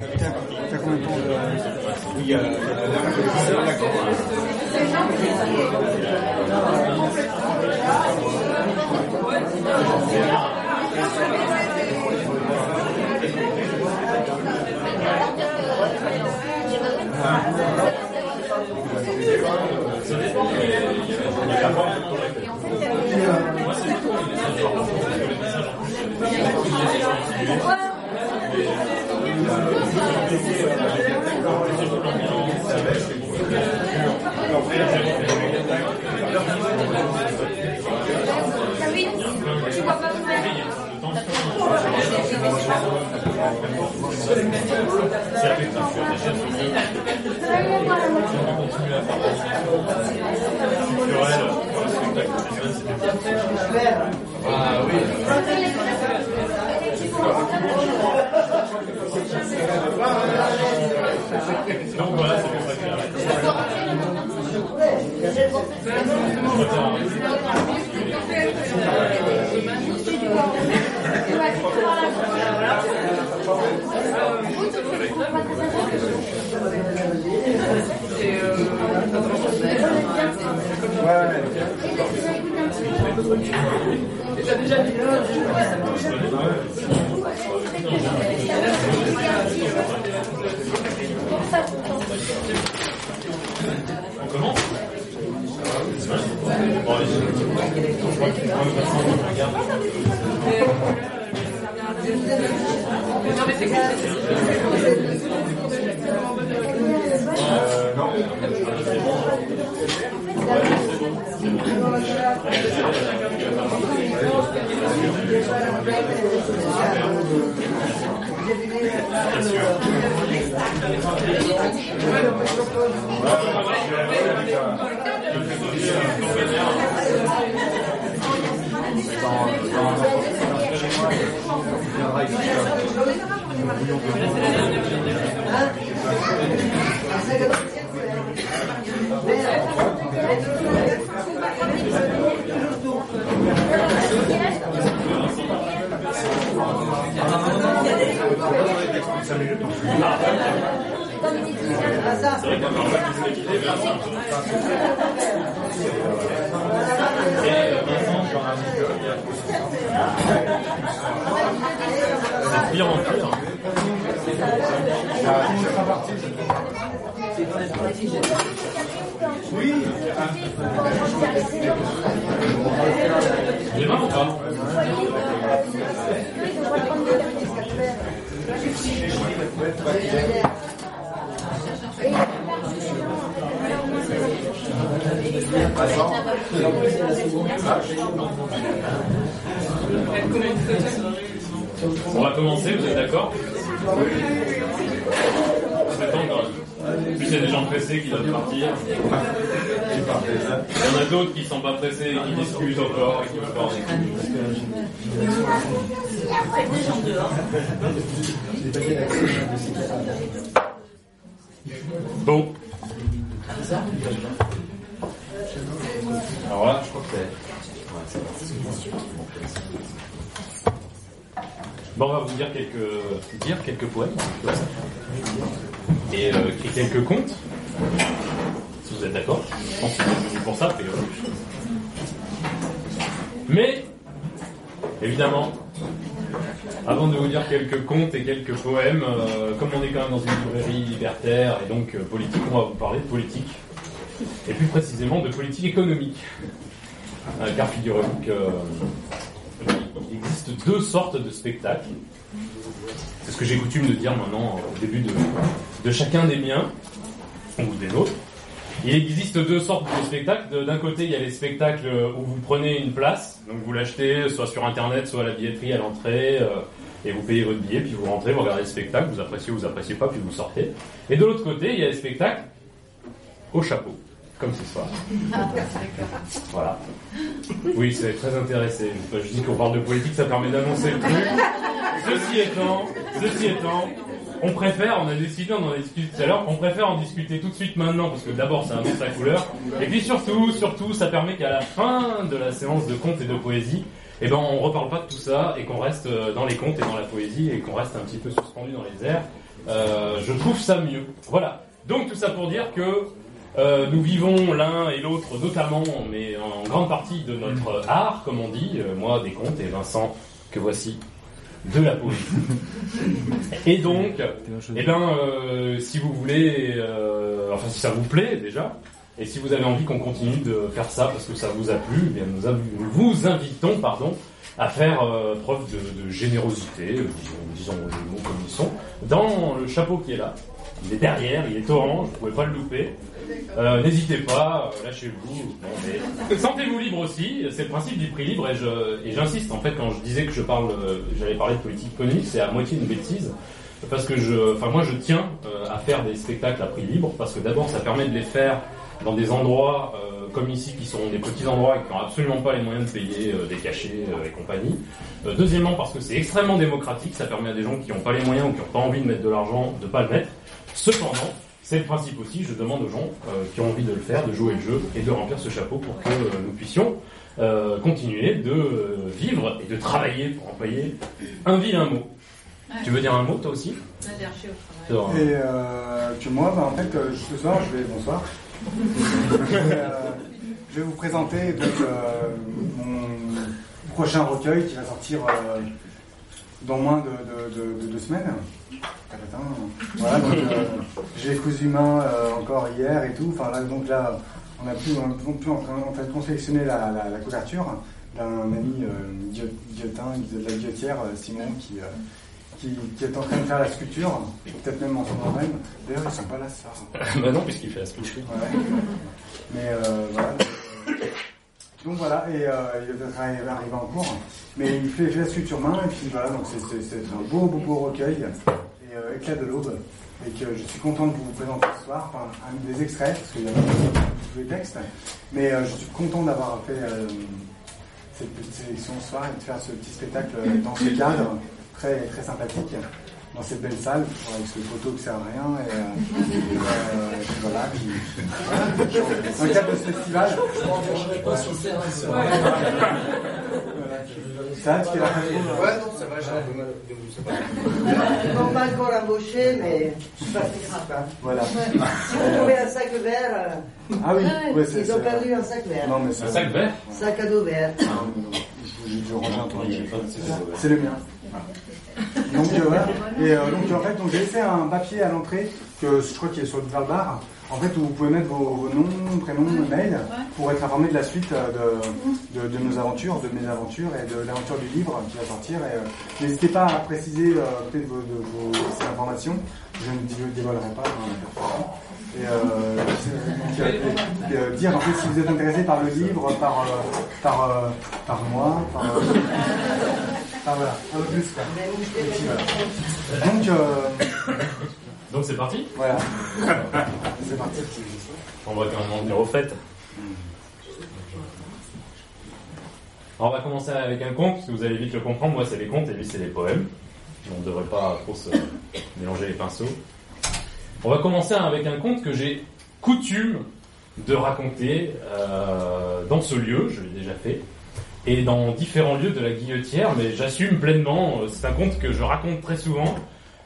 T'as combien de temps de... pire en pire. Il est marrant ou pas On va commencer, vous êtes d'accord C'est temps. En plus, il y a des gens pressés qui doivent partir. Il y en a d'autres qui sont pas pressés et qui discutent encore et qui veulent parler. Bon. Alors là, je crois que c'est. Bon, on va vous dire quelques, dire quelques poèmes. Et euh, quelques contes. Si vous êtes d'accord. Je pense que vous êtes pour ça, priori. Mais, évidemment, avant de vous dire quelques contes et quelques poèmes, euh, comme on est quand même dans une librairie libertaire et donc euh, politique, on va vous parler de politique. Et plus précisément de politique économique. Car figurez-vous que il existe deux sortes de spectacles. C'est ce que j'ai coutume de dire maintenant euh, au début de, chacun des miens, ou des nôtres. Il existe deux sortes de spectacles. D'un côté, il y a les spectacles où vous prenez une place, donc vous l'achetez soit sur internet, soit à la billetterie à l'entrée, euh, et vous payez votre billet, puis vous rentrez, vous regardez le spectacle, vous appréciez ou vous appréciez pas, puis vous sortez. Et de l'autre côté, il y a les spectacles au chapeau, comme ce soir. Voilà. Oui, c'est très intéressé. Je dis qu'on parle de politique, ça permet d'annoncer le truc. Ceci étant, ceci étant, on préfère, on a décidé, on en a discuté tout à l'heure, on préfère en discuter tout de suite maintenant, parce que d'abord ça annonce la couleur, et puis surtout, surtout, ça permet qu'à la fin de la séance de contes et de poésie, eh ben, on reparle pas de tout ça, et qu'on reste euh, dans les contes et dans la poésie, et qu'on reste un petit peu suspendu dans les airs, euh, je trouve ça mieux. Voilà. Donc tout ça pour dire que euh, nous vivons l'un et l'autre notamment, mais en grande partie de notre art, comme on dit, euh, moi des contes et Vincent que voici de la poésie. Et donc, eh ben, euh, si vous voulez, enfin si ça vous plaît déjà, et si vous avez envie qu'on continue de faire ça parce que ça vous a plu, eh bien nous vous invitons, pardon, à faire euh, preuve de, générosité, euh, disons, les mots comme ils sont, dans le chapeau qui est là. Il est derrière, il est orange, vous pouvez pas le louper. Euh, N'hésitez pas, lâchez-vous. Sentez-vous libre aussi, c'est le principe du prix libre et j'insiste en fait quand je disais que je parle, j'allais parler de politique économique, c'est à moitié une bêtise parce que je, enfin moi je tiens à faire des spectacles à prix libre parce que d'abord ça permet de les faire dans des endroits comme ici qui sont des petits endroits et qui n'ont absolument pas les moyens de payer euh, des cachets euh, et compagnie. Euh, deuxièmement parce que c'est extrêmement démocratique, ça permet à des gens qui n'ont pas les moyens ou qui n'ont pas envie de mettre de l'argent de pas le mettre. Cependant, c'est le principe aussi, je demande aux gens euh, qui ont envie de le faire, de jouer le jeu et de remplir ce chapeau pour que euh, nous puissions euh, continuer de euh, vivre et de travailler pour employer un vilain mot. Tu veux dire un mot toi aussi? Vas-y, Et euh, que moi, bah, en fait, ce soir, je vais. Bonsoir. Je, vais, euh, je vais vous présenter donc, euh, mon prochain recueil qui va sortir euh, dans moins de, de- de- de deux semaines. J'ai cousu main encore hier et tout. Enfin là, donc là, on a pu, on train, de confectionner la, couverture d'un ami guillo- guillotin, de la guillotière, Simon, qui, qui, qui est en train de faire la sculpture, peut-être même en ce moment même. D'ailleurs, ils sont pas là ce soir. bah non, puisqu'il fait la sculpture. Ouais. Mais euh, voilà. donc, euh, Donc voilà, et euh, il va arriver en cours. Mais il fait, fait la sculpture main, et puis voilà, donc c'est- un beau, beau, beau recueil, et euh, éclat de l'aube, et que je suis content de vous présenter ce soir, enfin, un des extraits, parce qu'il y a tous les textes, mais je suis content d'avoir fait cette petite sélection ce soir et de faire ce petit spectacle dans ce cadre très, très sympathique, dans cette belle salle, avec ce photo qui sert à rien, et, euh, et, euh, voilà, puis, voilà. dans le cadre de ce festival. Voilà. Ça, tu fais la photo, euh, Ouais, non, ça va, j'ai un peu mal de vous, va. Ils m'ont pas encore embauché, mais c'est pas si grave. hein. Voilà. Si vous trouvez un sac vert, euh, Ah oui, ouais, c'est ils ont perdu un sac vert. Non, mais Un sac vert Sac à dos vert. Ah, je je ranger un. C'est le mien. Donc euh, voilà. Et euh, donc en fait, donc j'ai laissé un papier à l'entrée que je crois qu'il est sur le bar. En fait, où vous pouvez mettre vos, vos noms, prénoms, mails pour être informé de la suite euh, de, de, de nos aventures, de mes aventures et de l'aventure du livre qui va sortir. Et euh, n'hésitez pas à préciser euh, peut-être vos, vos ces informations. Je ne dé- dévoilerai pas performance. Et euh, c'est- donc, et, dire en fait si vous êtes intéressé par le livre, par par par moi, par, par voilà, un peu plus quoi. Et puis, voilà. Donc euh, Donc c'est parti? Voilà, c'est parti. On va quand même en venir au fait. Alors on va commencer avec un conte, parce que vous allez vite le comprendre. Moi, c'est les contes et lui, c'est les poèmes. On ne devrait pas trop se mélanger les pinceaux. On va commencer avec un conte que j'ai coutume de raconter euh, dans ce lieu, je l'ai déjà fait, et dans différents lieux de la guillotière, mais j'assume pleinement, euh, c'est un conte que je raconte très souvent,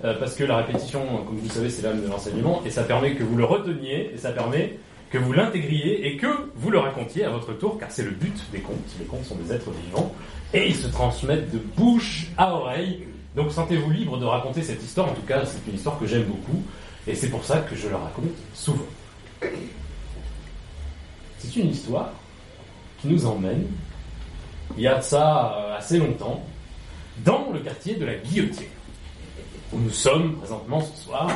euh, parce que la répétition, comme vous savez, c'est l'âme de l'enseignement, et ça permet que vous le reteniez, et ça permet que vous l'intégriez, et que vous le racontiez à votre tour, car c'est le but des contes. Les contes sont des êtres vivants, et ils se transmettent de bouche à oreille. Donc sentez-vous libre de raconter cette histoire, en tout cas c'est une histoire que j'aime beaucoup, et c'est pour ça que je la raconte souvent. C'est une histoire qui nous emmène, il y a de ça euh, assez longtemps, dans le quartier de la Guillotière, où nous sommes présentement ce soir.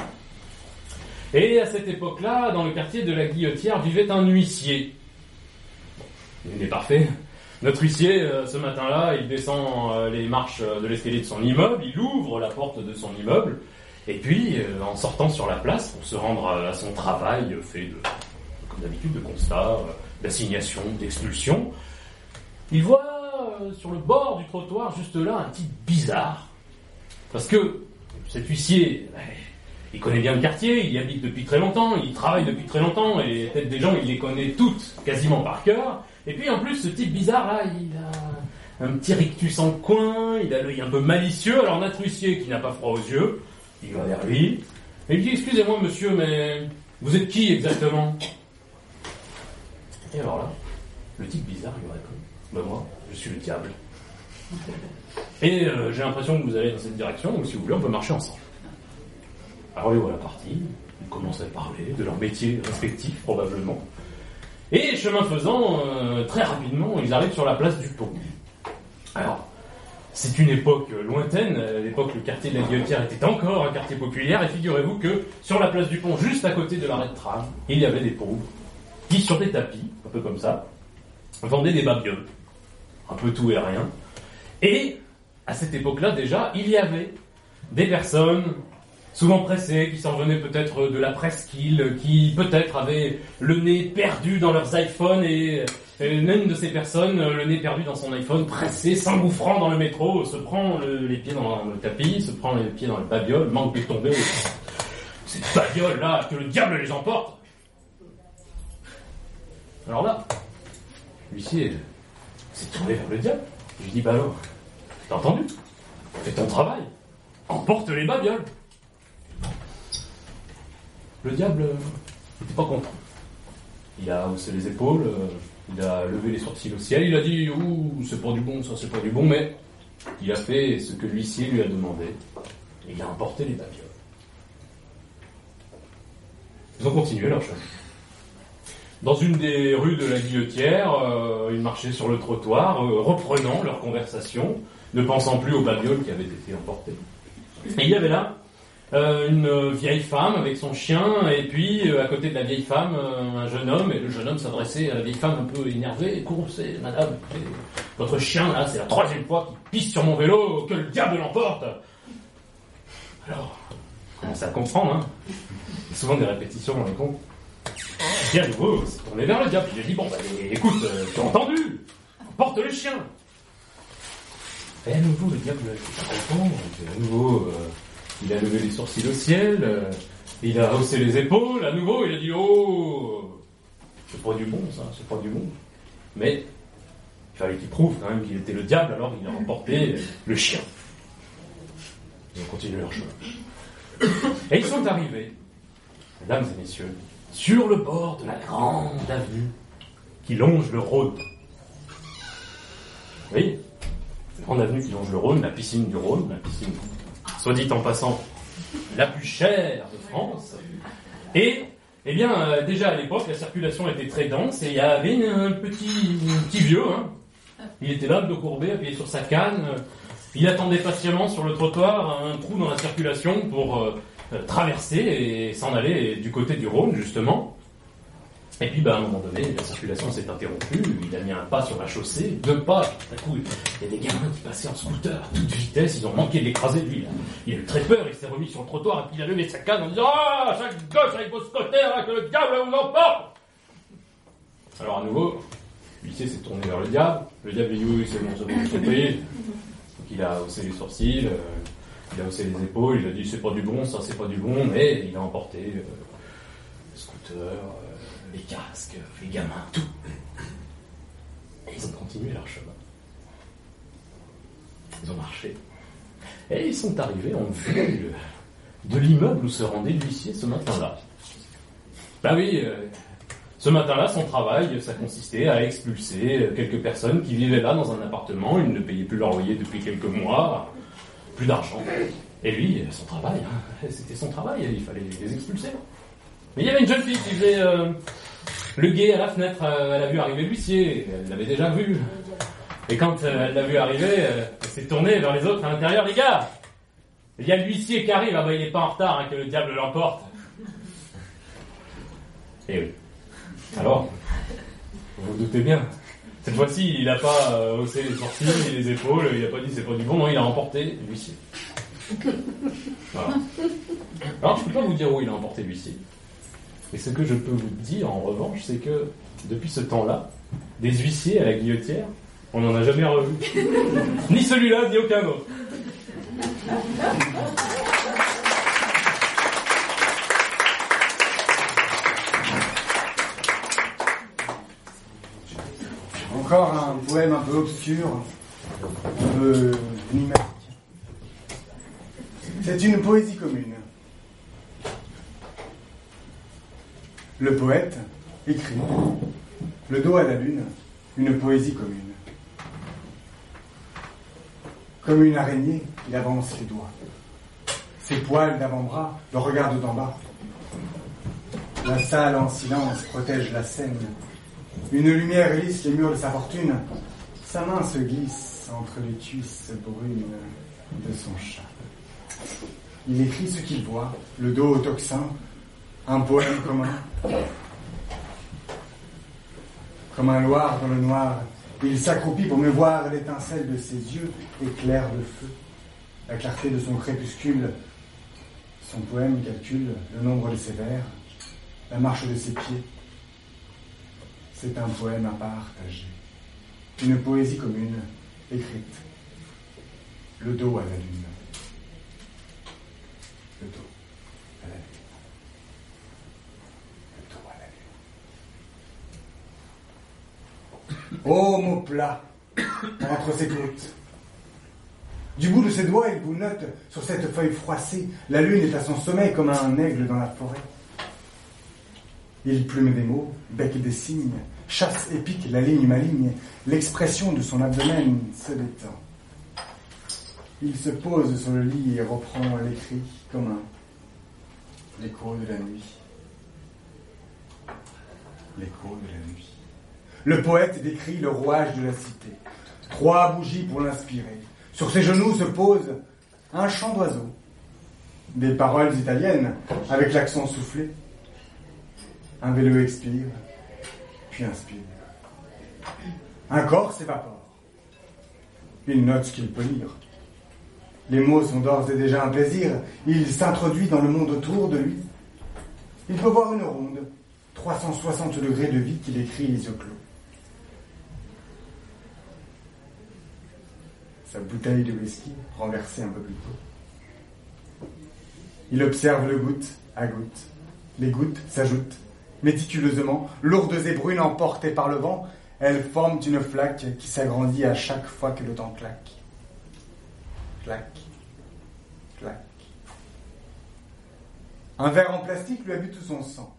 Et à cette époque-là, dans le quartier de la Guillotière, vivait un huissier. Il est parfait. Notre huissier, euh, ce matin-là, il descend euh, les marches de l'escalier de son immeuble, il ouvre la porte de son immeuble, et puis, en sortant sur la place pour se rendre à, son travail, fait de, comme d'habitude, de constat, euh, d'assignation, d'expulsion, il voit euh, sur le bord du trottoir, juste là, un type bizarre. Parce que cet huissier, il connaît bien le quartier, il y habite depuis très longtemps, il travaille depuis très longtemps, et les têtes des gens, il les connaît toutes quasiment par cœur. Et puis en plus, ce type bizarre là, il a un petit rictus en coin, il a l'œil un peu malicieux. Alors notre huissier qui n'a pas froid aux yeux, Il va vers lui. Et il dit Excusez-moi, monsieur, mais vous êtes qui exactement? Et alors là, le type bizarre lui répond Ben moi, je suis le diable. Et euh, j'ai l'impression que vous allez dans cette direction, donc si vous voulez, on peut marcher ensemble. Alors les voilà partis, ils commencent à parler de leur métier respectif, probablement. Et chemin faisant, euh, très rapidement, ils arrivent sur la place du pont. Alors, c'est une époque lointaine, à l'époque le quartier de la Guillotière était encore un quartier populaire, et figurez-vous que sur la place du pont, juste à côté de l'arrêt de tram, il y avait des pauvres qui, sur des tapis, un peu comme ça, vendaient des babioles. Un peu tout et rien. Et, à cette époque-là déjà, il y avait des personnes souvent pressés, qui s'en venaient peut-être de la presqu'île, qui peut-être avaient le nez perdu dans leurs iPhones et, l'une de ces personnes, le nez perdu dans son iPhone, pressé, s'engouffrant dans le métro, se prend les pieds dans le tapis, se prend les pieds dans le babiole, manque de tomber. Ces babioles là, que le diable les emporte. Alors là, l'huissier s'est tourné vers le diable. Je lui dis, bah alors, t'as entendu? Fais ton travail. Emporte les babioles. Le diable n'était pas content. Il a haussé les épaules, euh, il a levé les sourcils au ciel, il a dit Ouh, c'est pas du bon, ça c'est pas du bon, mais il a fait ce que l'huissier lui a demandé, et il a emporté les babioles. Ils ont continué leur chemin. Dans une des rues de la Guillotière, euh, ils marchaient sur le trottoir, euh, reprenant leur conversation, ne pensant plus aux babioles qui avaient été emportées. Et il y avait là euh, une vieille femme avec son chien, et puis à côté de la vieille femme, un jeune homme, et le jeune homme s'adressait à la vieille femme un peu énervée, courroucée, madame, votre chien là, c'est la troisième fois qu'il pisse sur mon vélo, que le diable l'emporte. Alors, on commence à comprendre, hein. souvent des répétitions dans les contes. Et à nouveau, s'est tourné vers le diable, il a dit, bon, bah, écoute, tu as entendu, porte le chien. Et à nouveau, le diable, il pas content, à nouveau... Il a levé les sourcils au ciel, euh, il a haussé les épaules, à nouveau, il a dit Oh C'est pas du bon, ça, c'est pas du bon. Mais il fallait qu'il prouve quand même qu'il était le diable, alors il a remporté le chien. Ils ont continué leur chemin. Et ils sont arrivés, mesdames et messieurs, sur le bord de la grande avenue qui longe le Rhône. Oui, la grande avenue qui longe le Rhône, la piscine du Rhône, la piscine soit dit en passant, la plus chère de France. Et, eh bien, euh, déjà à l'époque, la circulation était très dense et il y avait un petit, vieux, hein. il était là, de courbé, appuyé sur sa canne. Il attendait patiemment sur le trottoir un trou dans la circulation pour euh, traverser et s'en aller du côté du Rhône, justement. Et puis, bah, à un moment donné, la circulation s'est interrompue, il a mis un pas sur la chaussée, deux pas, tout à coup, il y a des gamins qui passaient en scooter à toute vitesse, ils ont manqué de l'écraser, lui. Il a eu très peur, il s'est remis sur le trottoir, et puis il a levé sa canne en disant Ah, chaque gauche avec vos scooters, là, que le diable vous emporte. Alors, à nouveau, l'huissier s'est tourné vers le diable, le diable lui dit Oui, c'est bon, c'est bon, je. Donc, il a haussé les sourcils, euh, il a haussé les épaules, il a dit C'est pas du bon, ça, c'est pas du bon, mais il a emporté euh, le scooter. Euh, les casques, les gamins, tout. Et ils ont continué leur chemin. Ils ont marché. Et ils sont arrivés en vue de l'immeuble où se rendait l'huissier ce matin-là. Bah oui, euh, ce matin-là, son travail, ça consistait à expulser quelques personnes qui vivaient là dans un appartement. Ils ne payaient plus leur loyer depuis quelques mois, plus d'argent. Et lui, son travail, hein, c'était son travail, il fallait les expulser. Mais il y avait une jeune fille qui faisait euh, le guet à la fenêtre. Euh, elle a vu arriver l'huissier. Elle l'avait déjà vu. Et quand euh, elle l'a vu arriver, elle s'est tournée vers les autres à l'intérieur. Les gars, il y a l'huissier qui arrive. Ah il n'est pas en retard, hein, que le diable l'emporte. Et oui. Alors, vous vous doutez bien. Cette fois-ci, il n'a pas haussé les sourcils et les épaules. Il n'a pas dit c'est pas du bon. Non, il a emporté l'huissier. Voilà. Alors, je ne peux pas vous dire où il a emporté l'huissier. Et ce que je peux vous dire en revanche, c'est que depuis ce temps-là, des huissiers à la guillotière, on n'en a jamais revu. ni celui-là, ni aucun autre. Encore un poème un peu obscur, un peu C'est une poésie commune. Le poète écrit, le dos à la lune, une poésie commune. Comme une araignée, il avance les doigts. Ses poils d'avant-bras le regardent d'en bas. La salle en silence protège la scène. Une lumière lisse les murs de sa fortune. Sa main se glisse entre les cuisses brunes de son chat. Il écrit ce qu'il voit, le dos au tocsin, un poème commun. Comme un loir dans le noir, il s'accroupit pour me voir l'étincelle de ses yeux éclair de feu. La clarté de son crépuscule, son poème calcule le nombre de ses vers, la marche de ses pieds. C'est un poème à partager, une poésie commune, écrite, le dos à la lune. Le dos à la lune. Le dos à la lune. Oh, mot plat, entre ses côtes. Du bout de ses doigts, il vous note sur cette feuille froissée. La lune est à son sommet comme un aigle dans la forêt. Il plume des mots, bec des signes, chasse et pique la ligne maligne, l'expression de son abdomen se détend. Il se pose sur le lit et reprend l'écrit comme un l'écho de la nuit. L'écho de la nuit. Le poète décrit le rouage de la cité. Trois bougies pour l'inspirer. Sur ses genoux se pose un chant d'oiseau. Des paroles italiennes avec l'accent soufflé. Un vélo expire, puis inspire. Un corps s'évapore. Il note ce qu'il peut lire. Les mots sont d'ores et déjà un plaisir. Il s'introduit dans le monde autour de lui. Il peut voir une ronde, 360 degrés de vie qu'il écrit les yeux clos. Sa bouteille de whisky renversée un peu plus tôt. Il observe le goutte à goutte. Les gouttes s'ajoutent méticuleusement, lourdes et brunes emportées par le vent. Elles forment une flaque qui s'agrandit à chaque fois que le temps claque. Claque, claque. Un verre en plastique lui a bu tout son sang.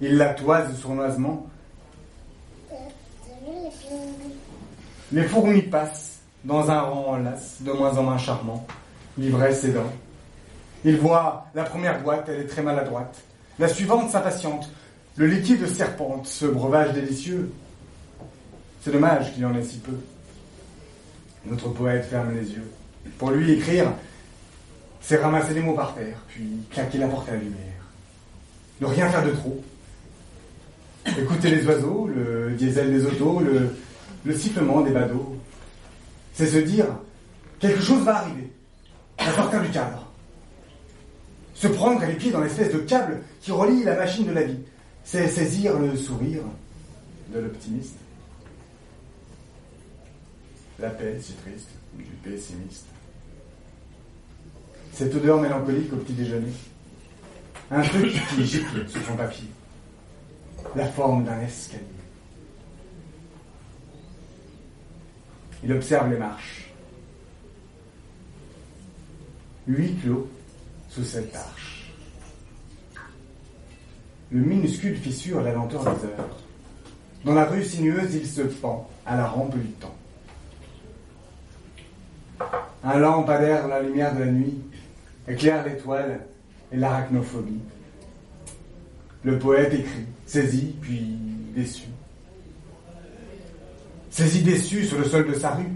Il la toise sournoisement. Les fourmis passent dans un rang en lace, de moins en moins charmant, l'ivresse ses dents. Il voit la première boîte, elle est très maladroite. La suivante s'impatiente. Le liquide serpente, ce breuvage délicieux. C'est dommage qu'il en ait si peu. Notre poète ferme les yeux. Pour lui, écrire, c'est ramasser les mots par terre, puis claquer la porte à la lumière. Ne rien faire de trop. Écouter les oiseaux, le diesel des autos, le, le sifflement des badauds. C'est se dire, quelque chose va arriver. À sortir du cadre. Se prendre les pieds dans l'espèce de câble qui relie la machine de la vie. C'est saisir le sourire de l'optimiste. La paix, si triste, du pessimiste. Cette odeur mélancolique au petit déjeuner. Un truc qui gicle sur son papier. La forme d'un escalier. Il observe les marches. Huit clos sous cette arche. Le minuscule fissure la lenteur des heures. Dans la rue sinueuse, il se pend à la rampe du temps. Un lampadaire dans la lumière de la nuit éclaire l'étoile et l'arachnophobie. Le poète écrit, saisi, puis déçu. Saisi déçu sur le sol de sa rue,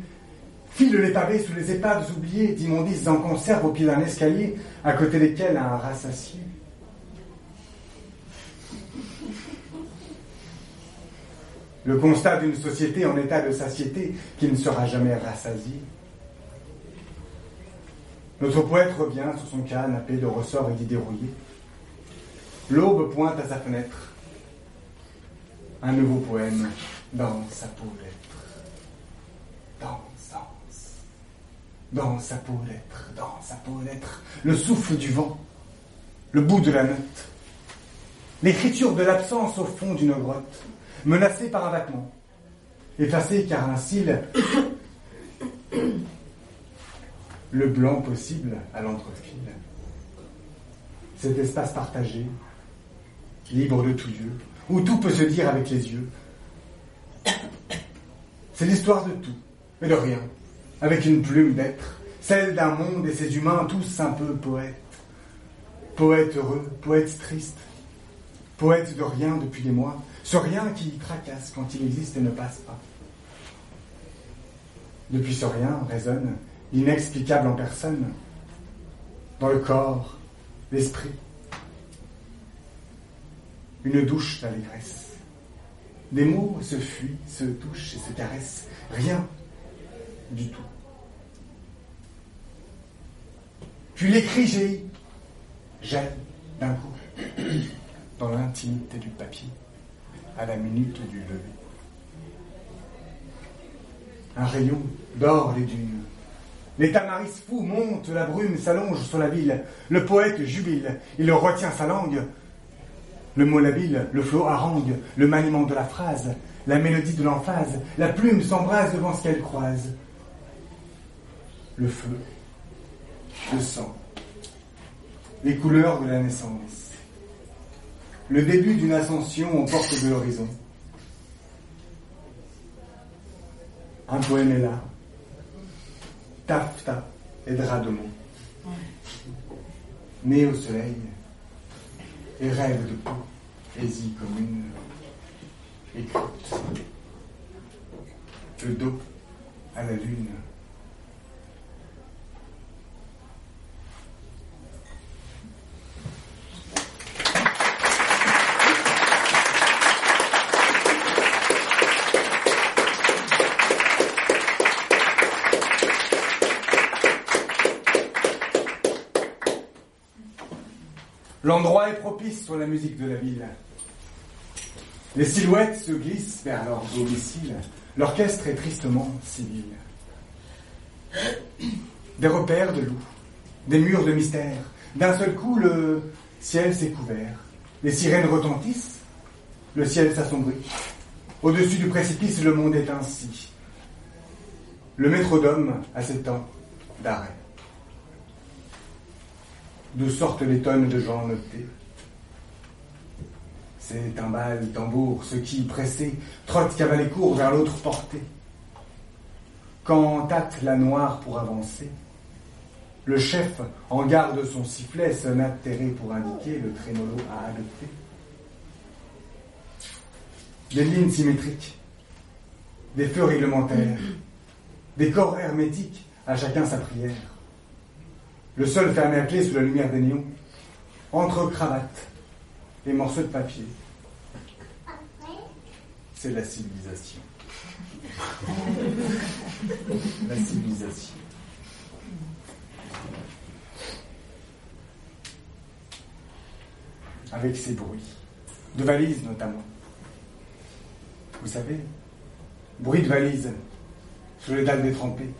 file les pavés sous les épaves oubliées d'immondices en conserve au pied d'un escalier à côté desquels un rassasié. Le constat d'une société en état de satiété qui ne sera jamais rassasiée. Notre poète revient sur son canapé de ressorts et d'idées rouillées. L'aube pointe à sa fenêtre. Un nouveau poème dans sa peau lettre. Dans, sens. Dans sa peau dans sa peau. Le souffle du vent. Le bout de la note. L'écriture de l'absence au fond d'une grotte. Menacée par un battement. Effacée car un cil le blanc possible à l'entrefil. Cet espace partagé, libre de tout lieu, où tout peut se dire avec les yeux. C'est l'histoire de tout, mais de rien, avec une plume d'être, celle d'un monde et ses humains tous un peu poètes. Poètes heureux, poètes tristes, poètes de rien depuis des mois, ce rien qui tracasse quand il existe et ne passe pas. Depuis ce rien résonne l'inexplicable en personne, dans le corps, l'esprit. Une douche d'allégresse. Des mots se fuient, se touchent et se caressent. Rien du tout. Puis l'écrit j'ai gèle d'un coup dans l'intimité du papier à la minute du lever. Un rayon dort les dunes. Les tamaris fous montent, la brume s'allonge sur la ville. Le poète jubile, il retient sa langue. Le mot labile, le flot harangue, le maniement de la phrase, la mélodie de l'emphase, la plume s'embrase devant ce qu'elle croise. Le feu, le sang, les couleurs de la naissance, le début d'une ascension aux portes de l'horizon. Un poème est là, taffeta et mots, né au soleil et rêve de peau, aisée comme une écoute. Le dos à la lune. L'endroit est propice sur la musique de la ville. Les silhouettes se glissent vers leur domicile. L'orchestre est tristement civil. Des repères de loups, des murs de mystère. D'un seul coup, le ciel s'est couvert. Les sirènes retentissent, le ciel s'assombrit. Au-dessus du précipice, le monde est ainsi. Le maître d'homme a ses temps d'arrêt de sortent les tonnes de gens notés. C'est timbales, tambour, ceux qui, pressés, trottent cavaler court vers l'autre portée. Quand tâte la noire pour avancer, le chef, en garde son sifflet, sonne atterré pour indiquer le trémolo à adopter. Des lignes symétriques, des feux réglementaires, des corps hermétiques, à chacun sa prière le sol fermé à clé sous la lumière des néons, entre cravates et morceaux de papier. C'est la civilisation. la civilisation. Avec ses bruits, de valises notamment. Vous savez, bruit de valises sur les dalles détrempées.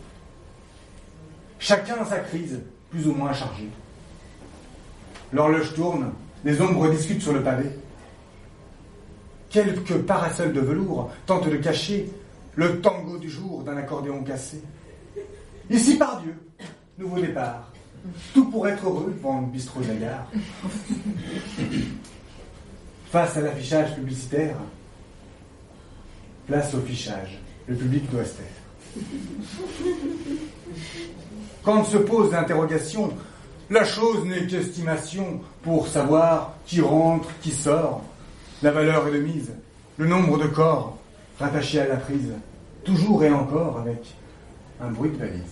Chacun sa crise plus ou moins chargé. L'horloge tourne, les ombres discutent sur le pavé. Quelques parasols de velours tentent de cacher le tango du jour d'un accordéon cassé. Ici par Dieu, nouveau départ. Tout pour être heureux devant le bistrot de la gare. Face à l'affichage publicitaire, place au fichage. Le public doit se taire. Quand se pose l'interrogation, la chose n'est qu'estimation pour savoir qui rentre, qui sort. La valeur est de mise, le nombre de corps rattachés à la prise, toujours et encore avec un bruit de valise.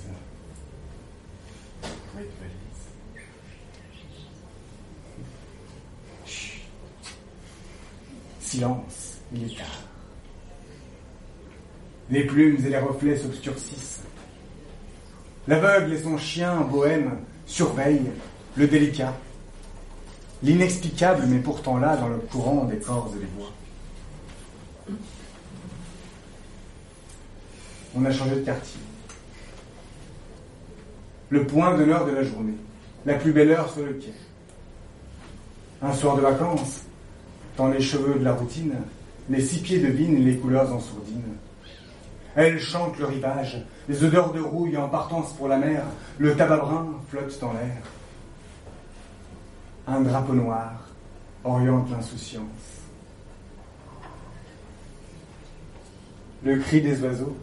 Silence, il est tard. Les plumes et les reflets s'obscurcissent. L'aveugle et son chien bohème surveillent le délicat, l'inexplicable mais pourtant là dans le courant des corps et des voix. On a changé de quartier. Le point d'honneur de la journée, la plus belle heure sur le quai. Un soir de vacances, dans les cheveux de la routine, les six pieds de vigne et les couleurs en sourdine. Elle chante le rivage, les odeurs de rouille en partance pour la mer, le tabac brun flotte dans l'air. Un drapeau noir oriente l'insouciance. Le cri des oiseaux,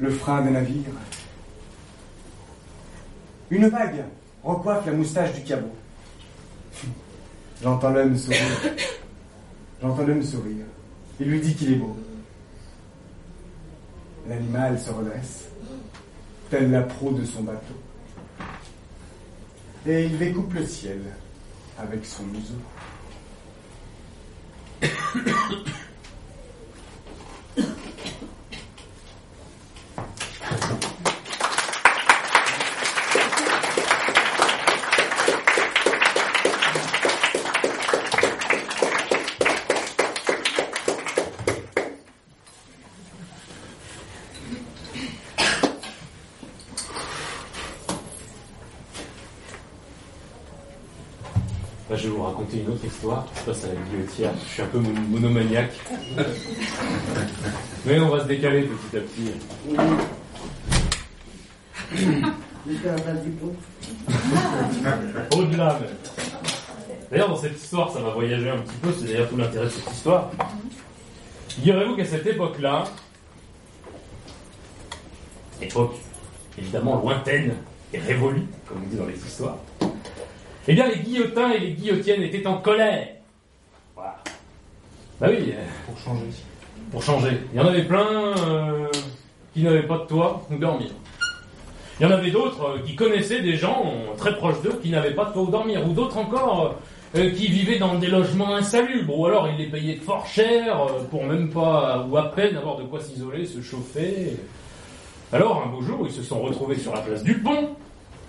le frein des navires. Une vague recoiffe la moustache du cabot. J'entends l'homme sourire. J'entends l'homme sourire. Il lui dit qu'il est beau. L'animal se redresse, tel la proue de son bateau. Et il découpe le ciel avec son museau. je vais vous une autre histoire qui se passe à la guillotière. Je suis un peu monomaniaque. Mais on va se décaler petit à petit. Au-delà même. D'ailleurs, dans cette histoire, ça va voyager un petit peu, c'est d'ailleurs tout l'intérêt de cette histoire. Direz-vous qu'à cette époque-là, époque évidemment lointaine et révolue, comme on dit dans les histoires, eh bien, les guillotins et les guillotiennes étaient en colère. Voilà. Bah oui. Euh, pour changer. Pour changer. Il y en avait plein euh, qui n'avaient pas de toit où dormir. Il y en avait d'autres euh, qui connaissaient des gens très proches d'eux qui n'avaient pas de toit où dormir. Ou d'autres encore qui vivaient dans des logements insalubres. Ou alors ils les payaient fort cher pour même pas, ou à peine avoir de quoi s'isoler, se chauffer. Alors, un beau jour, ils se sont retrouvés sur la place du pont,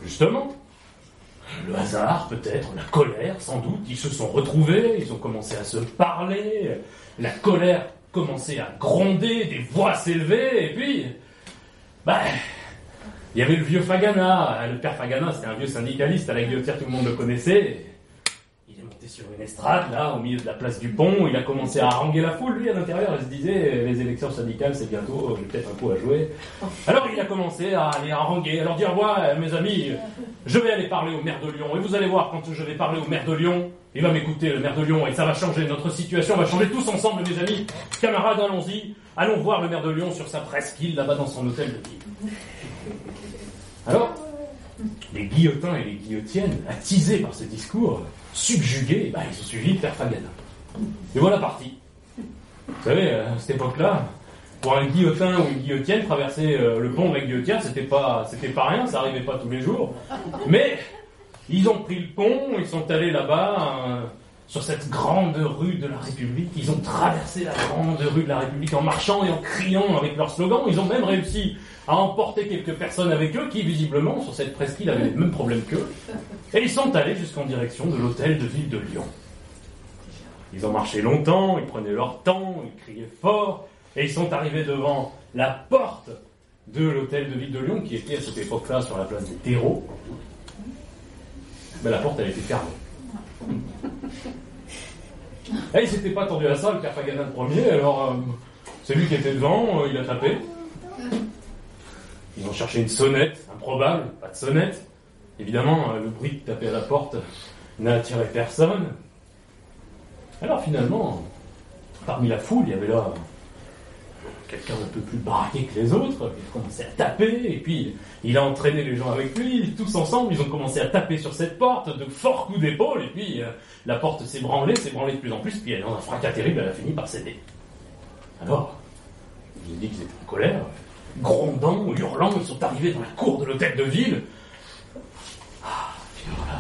justement, le hasard peut-être, la colère sans doute, ils se sont retrouvés, ils ont commencé à se parler, la colère commençait à gronder, des voix s'élever, et puis, bah, il y avait le vieux Fagana, le père Fagana c'était un vieux syndicaliste, à la guillotière tout le monde le connaissait, sur une estrade, là, au milieu de la place du pont. Il a commencé à haranguer la foule, lui, à l'intérieur. Il se disait, les élections syndicales, c'est bientôt, j'ai peut-être un coup à jouer. Alors il a commencé à aller haranguer, à leur dire, voilà, mes amis, je vais aller parler au maire de Lyon. Et vous allez voir, quand je vais parler au maire de Lyon, il va m'écouter, le maire de Lyon, et ça va changer. Notre situation va changer tous ensemble, mes amis. Camarades, allons-y. Allons voir le maire de Lyon sur sa presqu'île, là-bas dans son hôtel de ville. Alors, les guillotins et les guillotiennes, attisés par ce discours, subjugués, bah, ils ont suivi Père Fagana. Et voilà parti. Vous savez, à cette époque-là, pour un guillotin ou une guillotienne, traverser euh, le pont avec guillotière, c'était pas, c'était pas rien, ça arrivait pas tous les jours. Mais ils ont pris le pont, ils sont allés là-bas, euh, sur cette grande rue de la République. Ils ont traversé la grande rue de la République en marchant et en criant avec leur slogan. Ils ont même réussi à emporter quelques personnes avec eux qui, visiblement, sur cette presqu'île, avaient les mêmes problèmes qu'eux. Et ils sont allés jusqu'en direction de l'hôtel de ville de Lyon. Ils ont marché longtemps, ils prenaient leur temps, ils criaient fort, et ils sont arrivés devant la porte de l'hôtel de ville de Lyon, qui était à cette époque-là sur la place des terreaux. Mais la porte, elle était fermée. Et il s'était pas attendu à ça, le père Fagana le premier, alors euh, c'est lui qui était devant, euh, il a tapé. Ils ont cherché une sonnette, improbable, pas de sonnette. Évidemment, euh, le bruit de taper à la porte n'a attiré personne. Alors finalement, parmi la foule, il y avait là quelqu'un un peu plus baraqué que les autres, qui a commencé à taper, et puis il a entraîné les gens avec lui, tous ensemble, ils ont commencé à taper sur cette porte, de forts coups d'épaule, et puis euh, la porte s'est branlée, s'est branlée de plus en plus, puis dans un fracas terrible, elle a fini par céder. Alors, je vous ai dit qu'ils étaient en colère, grondant, hurlant, ils sont arrivés dans la cour de l'hôtel de ville. Ah, puis voilà.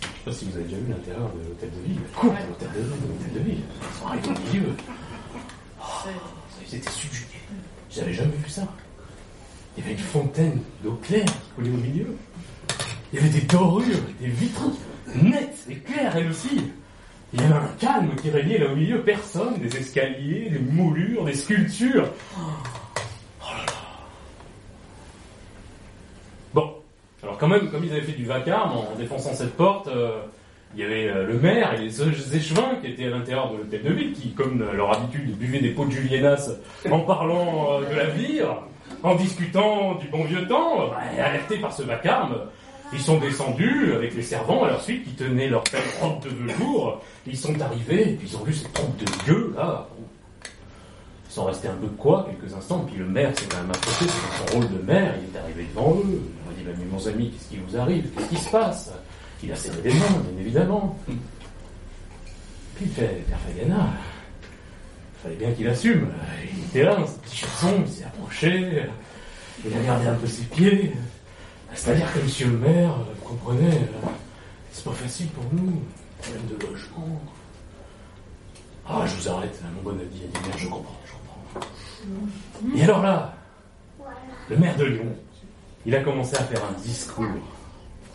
Je sais pas si vous avez déjà vu l'intérieur de l'hôtel de ville, la cour de l'hôtel de, de, ville. Ils sont arrivés au milieu. Oh, ils étaient subjugués. J'avais jamais vu ça. Il y avait une fontaine d'eau claire qui coulait au milieu. Il y avait des dorures, des vitres nettes et claires, elles aussi. Il y avait un calme qui régnait là au milieu. Personne, des escaliers, des moulures, des sculptures. Bon, alors quand même, comme ils avaient fait du vacarme en défonçant cette porte, euh, il y avait euh, le maire et les échevins qui étaient à l'intérieur de l'hôtel de ville, qui, comme leur habitude, buvaient des pots de julienas en parlant de l'avenir, en discutant du bon vieux temps, bah, alertés par ce vacarme. Ils sont descendus avec les servants à leur suite qui tenaient leur belle robe de velours. Ils sont arrivés et puis ils ont vu cette troupe de gueux là. Ils sont restés un peu de quoi quelques instants. Puis le maire s'est quand même approché, c'est son rôle de maire. Il est arrivé devant eux. Il m'a dit bah, mais mon ami, qu'est-ce qui vous arrive? Qu'est-ce qui se passe? Il a serré des mains, bien évidemment. Puis il fait Père Fagana. Il fallait bien qu'il assume. Il était là, dans chaussons, il s'est approché. Il a regardé un peu ses pieds. C'est-à-dire que monsieur le maire, vous comprenez, euh, c'est pas facile pour nous, problème de logement. Ah, je vous arrête, mon bon ami a dit, je comprends, je comprends. Et alors là, le maire de Lyon, il a commencé à faire un discours.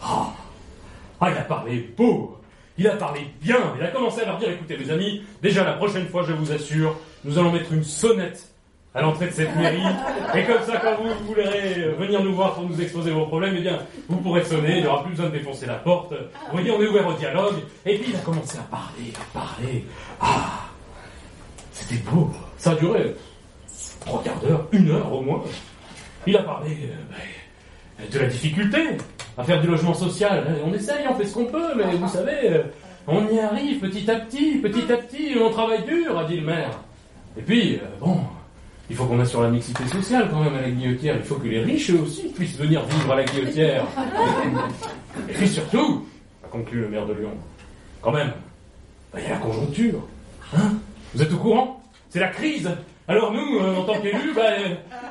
Ah, ah il a parlé beau, il a parlé bien, il a commencé à leur dire, écoutez les amis, déjà la prochaine fois, je vous assure, nous allons mettre une sonnette à l'entrée de cette mairie. Et comme ça, quand vous voudrez venir nous voir pour nous exposer vos problèmes, eh bien, vous pourrez sonner, il n'y aura plus besoin de défoncer la porte. Vous voyez, on est ouvert au dialogue. Et puis, il a commencé à parler, à parler. Ah C'était beau. Ça a duré trois quarts d'heure, une heure au moins. Il a parlé euh, de la difficulté à faire du logement social. On essaye, on fait ce qu'on peut, mais vous savez, euh, on y arrive petit à petit, petit à petit, on travaille dur, a dit le maire. Et puis, euh, bon, il faut qu'on assure la mixité sociale quand même à la guillotière. Il faut que les riches aussi puissent venir vivre à la guillotière. Et puis surtout, a conclu le maire de Lyon, quand même, bah, il y a la conjoncture. Hein Vous êtes au courant? C'est la crise. Alors nous, euh, en tant qu'élus, bah,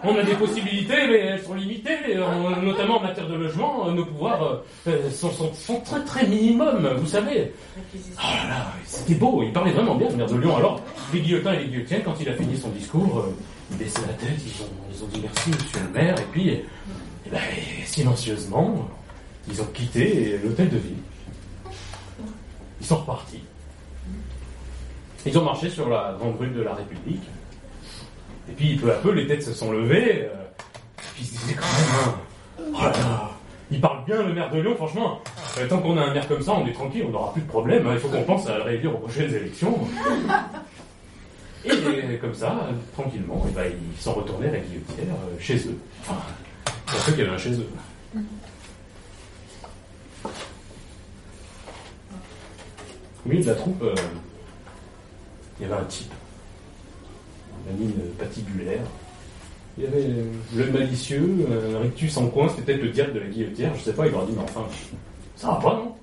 on a des possibilités, mais elles sont limitées, euh, notamment en matière de logement. Euh, nos pouvoirs sont, sont, très très minimums, vous savez. Oh là là, c'était beau, il parlait vraiment bien, le maire de Lyon. Alors, les guillotins et les guillotiennes, quand il a fini son discours, ils baissaient la tête, ils ont, ils ont dit merci, monsieur le maire, et puis, et eh ben, silencieusement, ils ont quitté l'hôtel de ville. Ils sont repartis. Ils ont marché sur la grande rue de la République. Et puis, peu à peu, les têtes se sont levées. Euh, et puis, ils se disaient quand même, hein, oh là là, il parle bien, le maire de Lyon, franchement. Euh, tant qu'on a un maire comme ça, on est tranquille, on n'aura plus de problème. Hein, il faut qu'on pense à le réélire aux prochaines élections. Et comme ça, tranquillement, et ben, ils sont retournés à la guillotière euh, chez eux. Enfin, pour ceux qui avaient un chez eux. Au milieu de la troupe, euh, il y avait un type, la mine patibulaire. Il y avait le malicieux, un rictus en coin, c'était peut-être le diable de la guillotière, je sais pas, il leur dit, mais enfin, ça va pas, non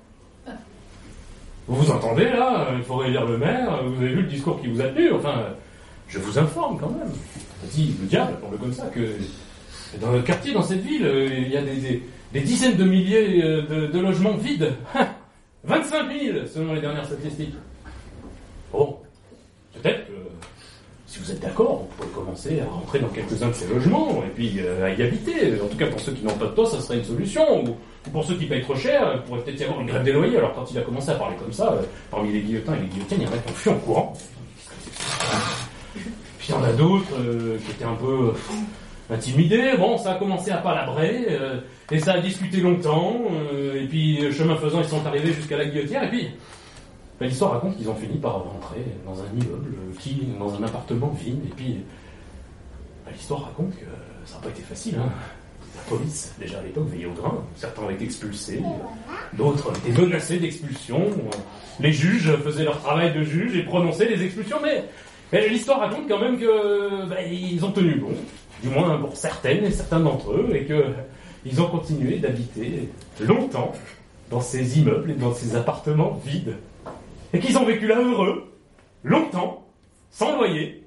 vous vous entendez là Il faudrait lire le maire, vous avez vu le discours qui vous a tenu, enfin, je vous informe quand même. Dit le diable, pour le comme ça, que dans le quartier, dans cette ville, il y a des, dizaines de milliers euh, de, logements vides. 25 000 selon les dernières statistiques. Bon, peut-être que si vous êtes d'accord, vous pouvez commencer à rentrer dans quelques-uns de ces logements et puis euh, à y habiter. En tout cas, pour ceux qui n'ont pas de toit, ça serait une solution. Ou, pour ceux qui payent trop cher, il pourrait peut-être y avoir une grève des loyers. Alors quand il a commencé à parler comme ça, euh, parmi les guillotins et les guillotines, il y en a qui ont fui en courant. Puis il y en a d'autres euh, qui étaient un peu intimidés. Bon, ça a commencé à palabrer et ça a discuté longtemps. et puis, chemin faisant, ils sont arrivés jusqu'à la guillotière. Et puis, l'histoire raconte qu'ils ont fini par rentrer dans un immeuble, qui, dans un appartement vide, et puis ben, l'histoire raconte que ça n'a pas été facile. Hein. La police, déjà à l'époque, veillait au grain. Certains ont été expulsés, d'autres ont été menacés d'expulsion. Les juges faisaient leur travail de juge et prononçaient les expulsions, mais, l'histoire raconte quand même que ben, ils ont tenu bon, du moins pour certaines et certains d'entre eux, et qu'ils ont continué d'habiter longtemps dans ces immeubles et dans ces appartements vides et qu'ils ont vécu là heureux, longtemps, sans loyer.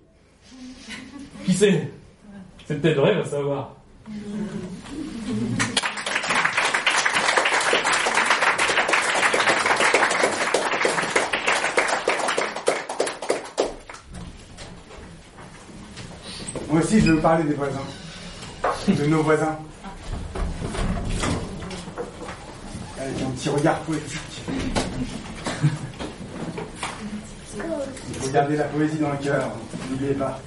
Qui sait? C'est peut-être vrai, va savoir. Moi aussi, je veux parler des voisins, de nos voisins. Avec un petit regard poétique. Garder la poésie dans le cœur, n'oubliez pas.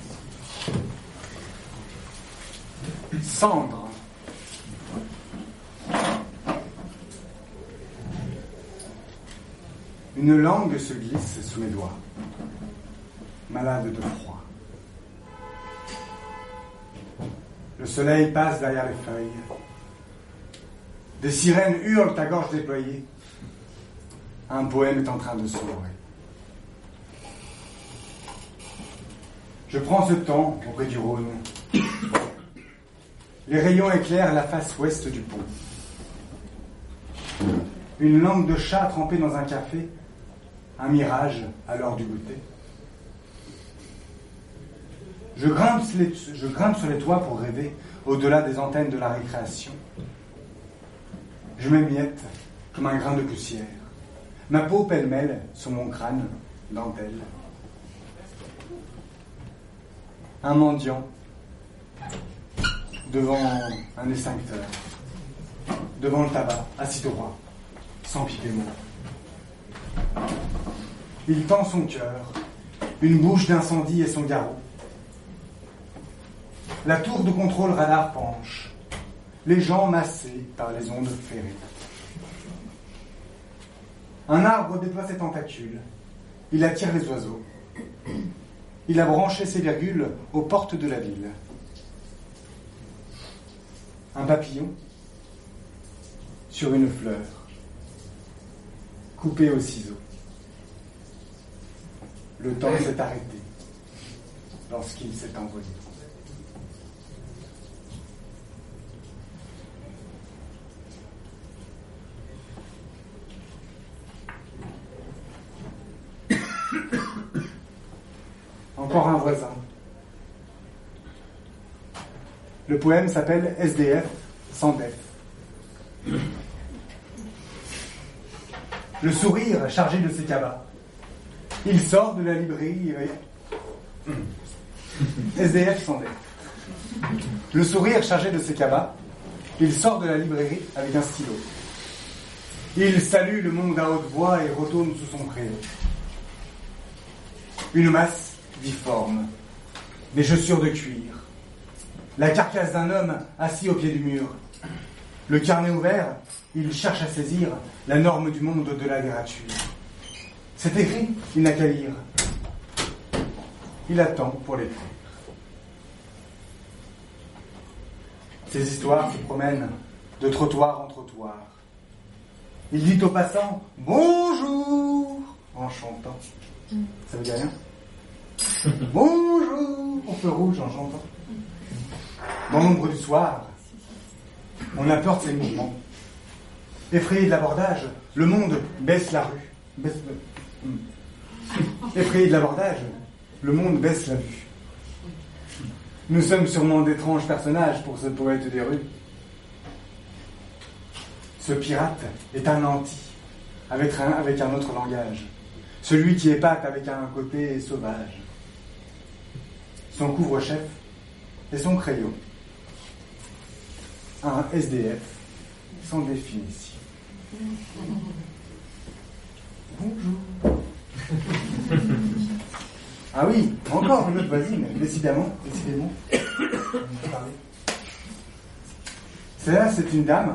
Cendre. Une langue se glisse sous mes doigts, malade de froid. Le soleil passe derrière les feuilles. Des sirènes hurlent à gorge déployée. Un poème est en train de s'ouvrir. Je prends ce temps auprès du Rhône. Les rayons éclairent la face ouest du pont. Une langue de chat trempée dans un café, un mirage à l'heure du goûter. Je grimpe, sur les toits pour rêver au-delà des antennes de la récréation. Je m'émiette comme un grain de poussière. Ma peau pêle-mêle sur mon crâne, dentelle. Un mendiant devant un extincteur, devant le tabac, assis droit, sans piquer mot. Il tend son cœur, une bouche d'incendie et son garrot. La tour de contrôle radar penche, les gens massés par les ondes ferrées. Un arbre déploie ses tentacules, il attire les oiseaux. Il a branché ses virgules aux portes de la ville un papillon sur une fleur, coupé au ciseau. Le temps s'est arrêté lorsqu'il s'est envolé. Encore un voisin le poème s'appelle SDF sans def. Le sourire chargé de ses cabas. Il sort de la librairie. SDF sans def. Le sourire chargé de ses cabas. Il sort de la librairie avec un stylo. Il salue le monde à haute voix et retourne sous son crayon. Une masse difforme. Des chaussures de cuir la carcasse d'un homme assis au pied du mur. Le carnet ouvert, il cherche à saisir la norme du monde au-delà des C'est écrit, il n'a qu'à lire. Il attend pour l'écrire. Ces histoires se promènent de trottoir en trottoir. Il dit aux passants Bonjour en chantant. Ça veut dire rien? Bonjour au feu rouge en chantant. Dans l'ombre du soir, on de ses mouvements. Effrayé de l'abordage, le monde baisse la rue. Hmm. Effrayé de l'abordage, le monde baisse la vue. Nous sommes sûrement d'étranges personnages pour ce poète des rues. Ce pirate est un anti, avec un autre langage. Celui qui épate avec un côté sauvage. Son couvre-chef et son crayon un SDF sans définition. Bonjour. ah oui, encore une autre voisine, décidément, décidément. Celle-là, c'est une dame.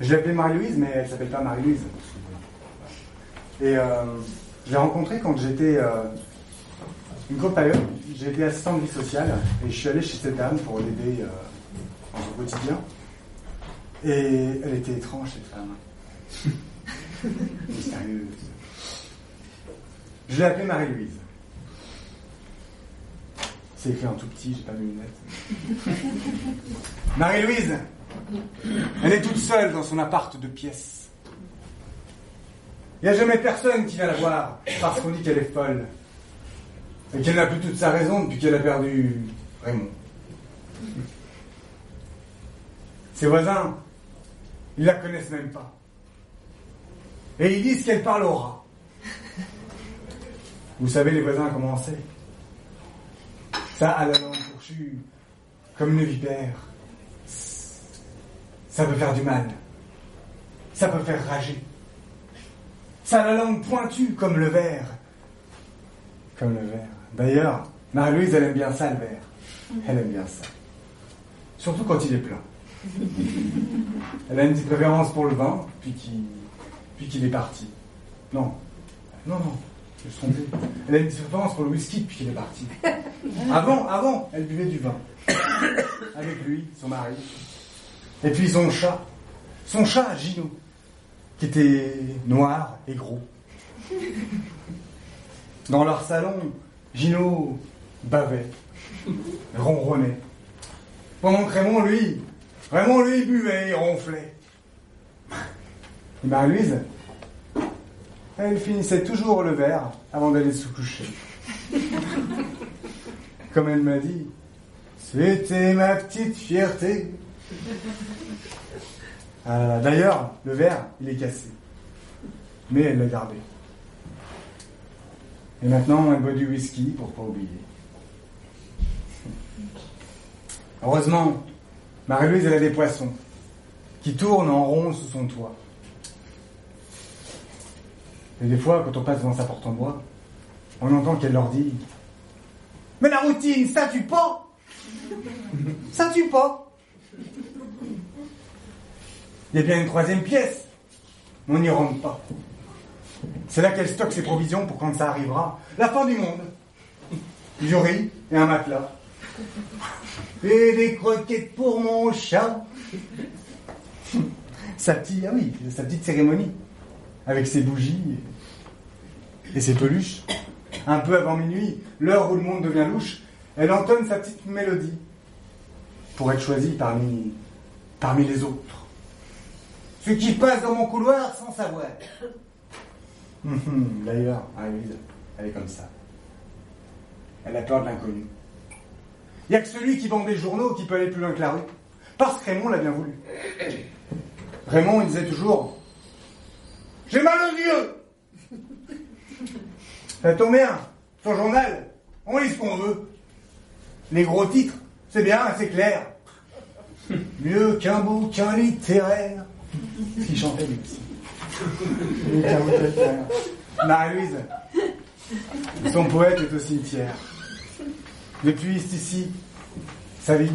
Je l'ai appelée Marie-Louise, mais elle s'appelle pas Marie-Louise. Et euh, je l'ai rencontrée quand j'étais euh, une courte période, j'ai été assistant de vie sociale et je suis allé chez cette dame pour l'aider euh, dans son quotidien. Et elle était étrange, cette femme. Mystérieuse. Je l'ai appelée Marie-Louise. C'est écrit en tout petit, j'ai pas mes lunettes. Marie-Louise, elle est toute seule dans son appart de pièces. Il n'y a jamais personne qui vient la voir parce qu'on dit qu'elle est folle et qu'elle n'a plus toute sa raison depuis qu'elle a perdu Raymond. Ses voisins, ils la connaissent même pas. Et ils disent qu'elle parle au rat. Vous savez, les voisins, comment c'est Ça a la langue fourchue, comme une vipère. Ça peut faire du mal. Ça peut faire rager. Ça a la langue pointue, comme le verre. Comme le verre. D'ailleurs, Marie-Louise, elle aime bien ça, le verre. Elle aime bien ça. Surtout quand il est plein. Elle a une petite préférence pour le vin, puis qui, puis qu'il est parti. Non, non, non, je me suis trompé. Elle a une préférence pour le whisky depuis qu'il est parti. Avant, avant, elle buvait du vin. Avec lui, son mari. Et puis son chat. Son chat, Gino, qui était noir et gros. Dans leur salon, Gino bavait, ronronnait. Pendant que Raymond, lui, Raymond, lui, buvait et ronflait. Et Marie-Louise, elle finissait toujours le verre avant d'aller se coucher. Comme elle m'a dit, c'était ma petite fierté. Ah, D'ailleurs, le verre, il est cassé. Mais elle l'a gardé. Et maintenant, elle boit du whisky pour pas oublier. Heureusement, Marie-Louise, elle a des poissons qui tournent en rond sous son toit. Et des fois, quand on passe devant sa porte en bois, on entend qu'elle leur dit Mais la routine, ça tue pas Ça tue pas Il y a bien une troisième pièce, on n'y rentre pas. C'est là qu'elle stocke ses provisions pour quand ça arrivera. La fin du monde. Du riz et un matelas. Et des croquettes pour mon chat. Sa petite, ah oui, sa petite cérémonie. Avec ses bougies et ses peluches. Un peu avant minuit, l'heure où le monde devient louche, elle entonne sa petite mélodie. Pour être choisie parmi, parmi les autres. Ceux qui passent dans mon couloir sans savoir. Hum, D'ailleurs, Louise, elle est comme ça. Elle a peur de l'inconnu. Il n'y a que celui qui vend des journaux qui peut aller plus loin que la rue. Parce que Raymond l'a bien voulu. Raymond, il disait toujours J'ai mal aux yeux Ça tombe bien, son journal, on lit ce qu'on veut. Les gros titres, c'est bien, c'est clair. Mieux qu'un bouquin littéraire. Ce qu'il chantait lui aussi. Marie-Louise, son poète est au cimetière. Depuis ici, sa vie,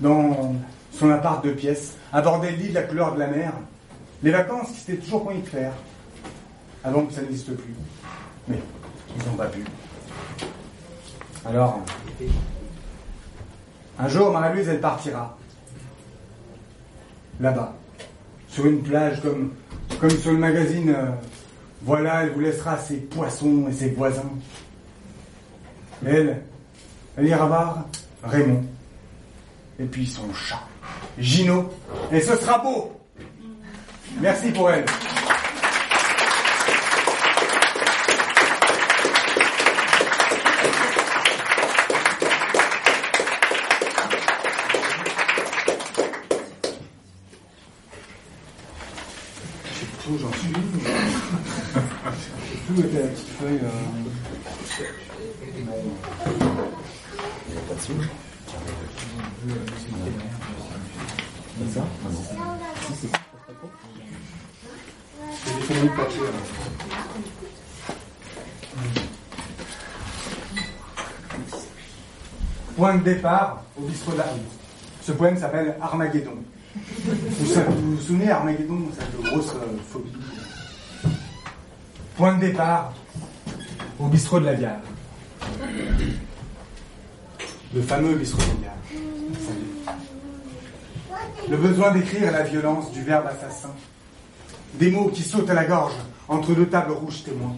dans son appart de pièces, aborder le lit de la couleur de la mer, les vacances qui s'étaient toujours connu de faire, avant que ça n'existe plus. Mais ils n'ont pas pu. Alors, un jour, Marie-Louise, elle partira. Là-bas, sur une plage comme, sur le magazine. euh, voilà, elle vous laissera ses poissons et ses voisins. Elle, elle ira voir Raymond. Et puis son chat, Gino. Et ce sera beau. Merci pour elle. Où j'en suis. Où était la petite feuille. euh. J'ai des fondus de papier. là. Point de départ au bistrot de la rue. Ce poème s'appelle Armageddon. Vous vous souvenez, Armageddon, cette grosse euh, phobie? Point de départ au bistrot de la gare. Le fameux bistrot de la gare. Le besoin d'écrire la violence du verbe assassin. Des mots qui sautent à la gorge entre deux tables rouges témoins.